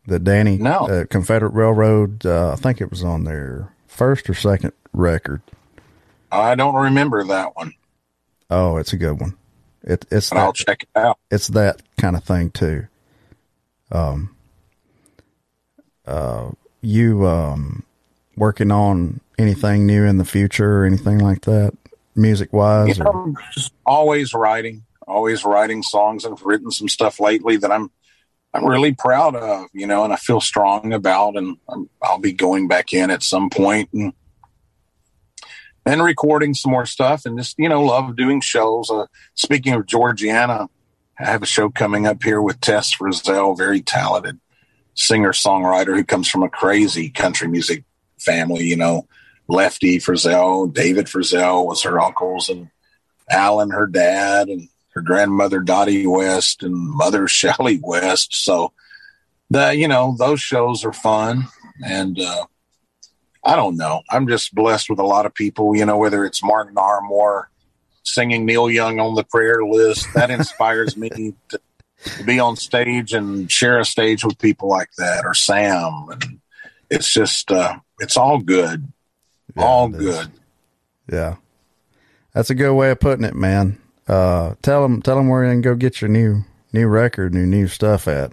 The Danny no. uh, Confederate Railroad, uh, I think it was on their first or second record. I don't remember that one. Oh, it's a good one. It, it's that, I'll check it out. It's that kind of thing too. Um, uh, you um, working on anything new in the future or anything like that, music wise? You know, always writing, always writing songs. I've written some stuff lately that I'm I'm really proud of, you know, and I feel strong about, and i will be going back in at some point and recording some more stuff, and just you know, love doing shows. Uh, speaking of Georgiana, I have a show coming up here with Tess Frizzell, very talented singer songwriter who comes from a crazy country music family. You know, Lefty Frizzell, David Frizzell was her uncles, and Allen, her dad, and her grandmother Dottie West and mother *laughs* Shelly West. So the you know those shows are fun, and uh, I don't know. I'm just blessed with a lot of people. You know, whether it's Mark Narmore singing Neil Young on the prayer list, that inspires me to, *laughs* to be on stage and share a stage with people like that, or Sam, and it's just uh, it's all good, yeah, all good. Yeah, that's a good way of putting it, man. Uh, tell them, tell them where they can go get your new, new record, new, new stuff at.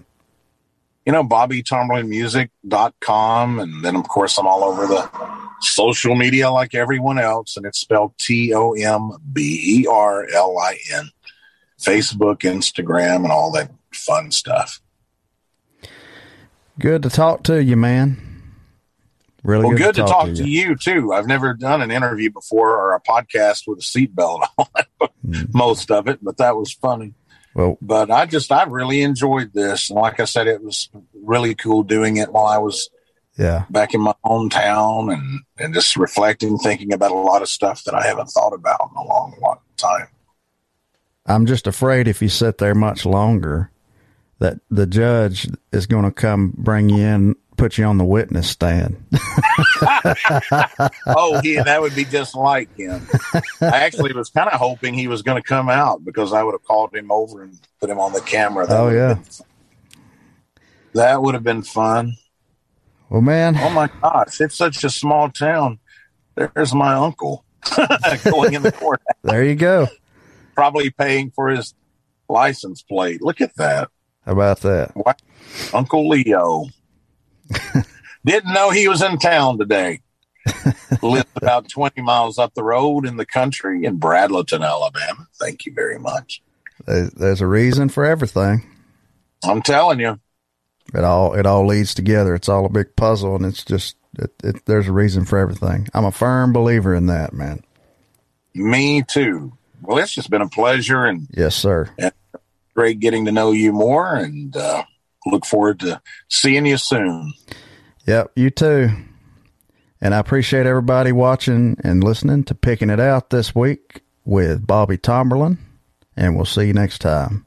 You know, BobbyTomberlinmusic.com. And then, of course, I'm all over the social media like everyone else. And it's spelled T O M B E R L I N. Facebook, Instagram, and all that fun stuff. Good to talk to you, man. Really well, good, good to, talk, to, to you. you. too. I've never done an interview before or a podcast with a seatbelt *laughs* on mm. most of it, but that was funny. Well, but I just I really enjoyed this, and like I said, it was really cool doing it while I was yeah back in my hometown and and just reflecting, thinking about a lot of stuff that I haven't thought about in a long, long time. I'm just afraid if you sit there much longer, that the judge is going to come bring you in put you on the witness stand. *laughs* oh, he, that would be just like him. I actually was kind of hoping he was going to come out because I would have called him over and put him on the camera. That oh, yeah. that would have been fun. Well, man. Oh, my gosh. It's such a small town. There's my uncle *laughs* going in the court. there you go. Probably paying for his license plate. Look at that. How about that? Uncle Leo. *laughs* Didn't know he was in town today. *laughs* Lived about 20 miles up the road in the country in Bradleyton, Alabama. Thank you very much. There's a reason for everything. I'm telling you. It all it all leads together. It's all a big puzzle, and it's just it, it, there's a reason for everything. I'm a firm believer in that, man. Me too. Well, it's just been a pleasure, and yes, sir. And great getting to know you more, and uh, look forward to seeing you soon. Yep, you too. And I appreciate everybody watching and listening to Picking It Out this week with Bobby Tomberlin. And we'll see you next time.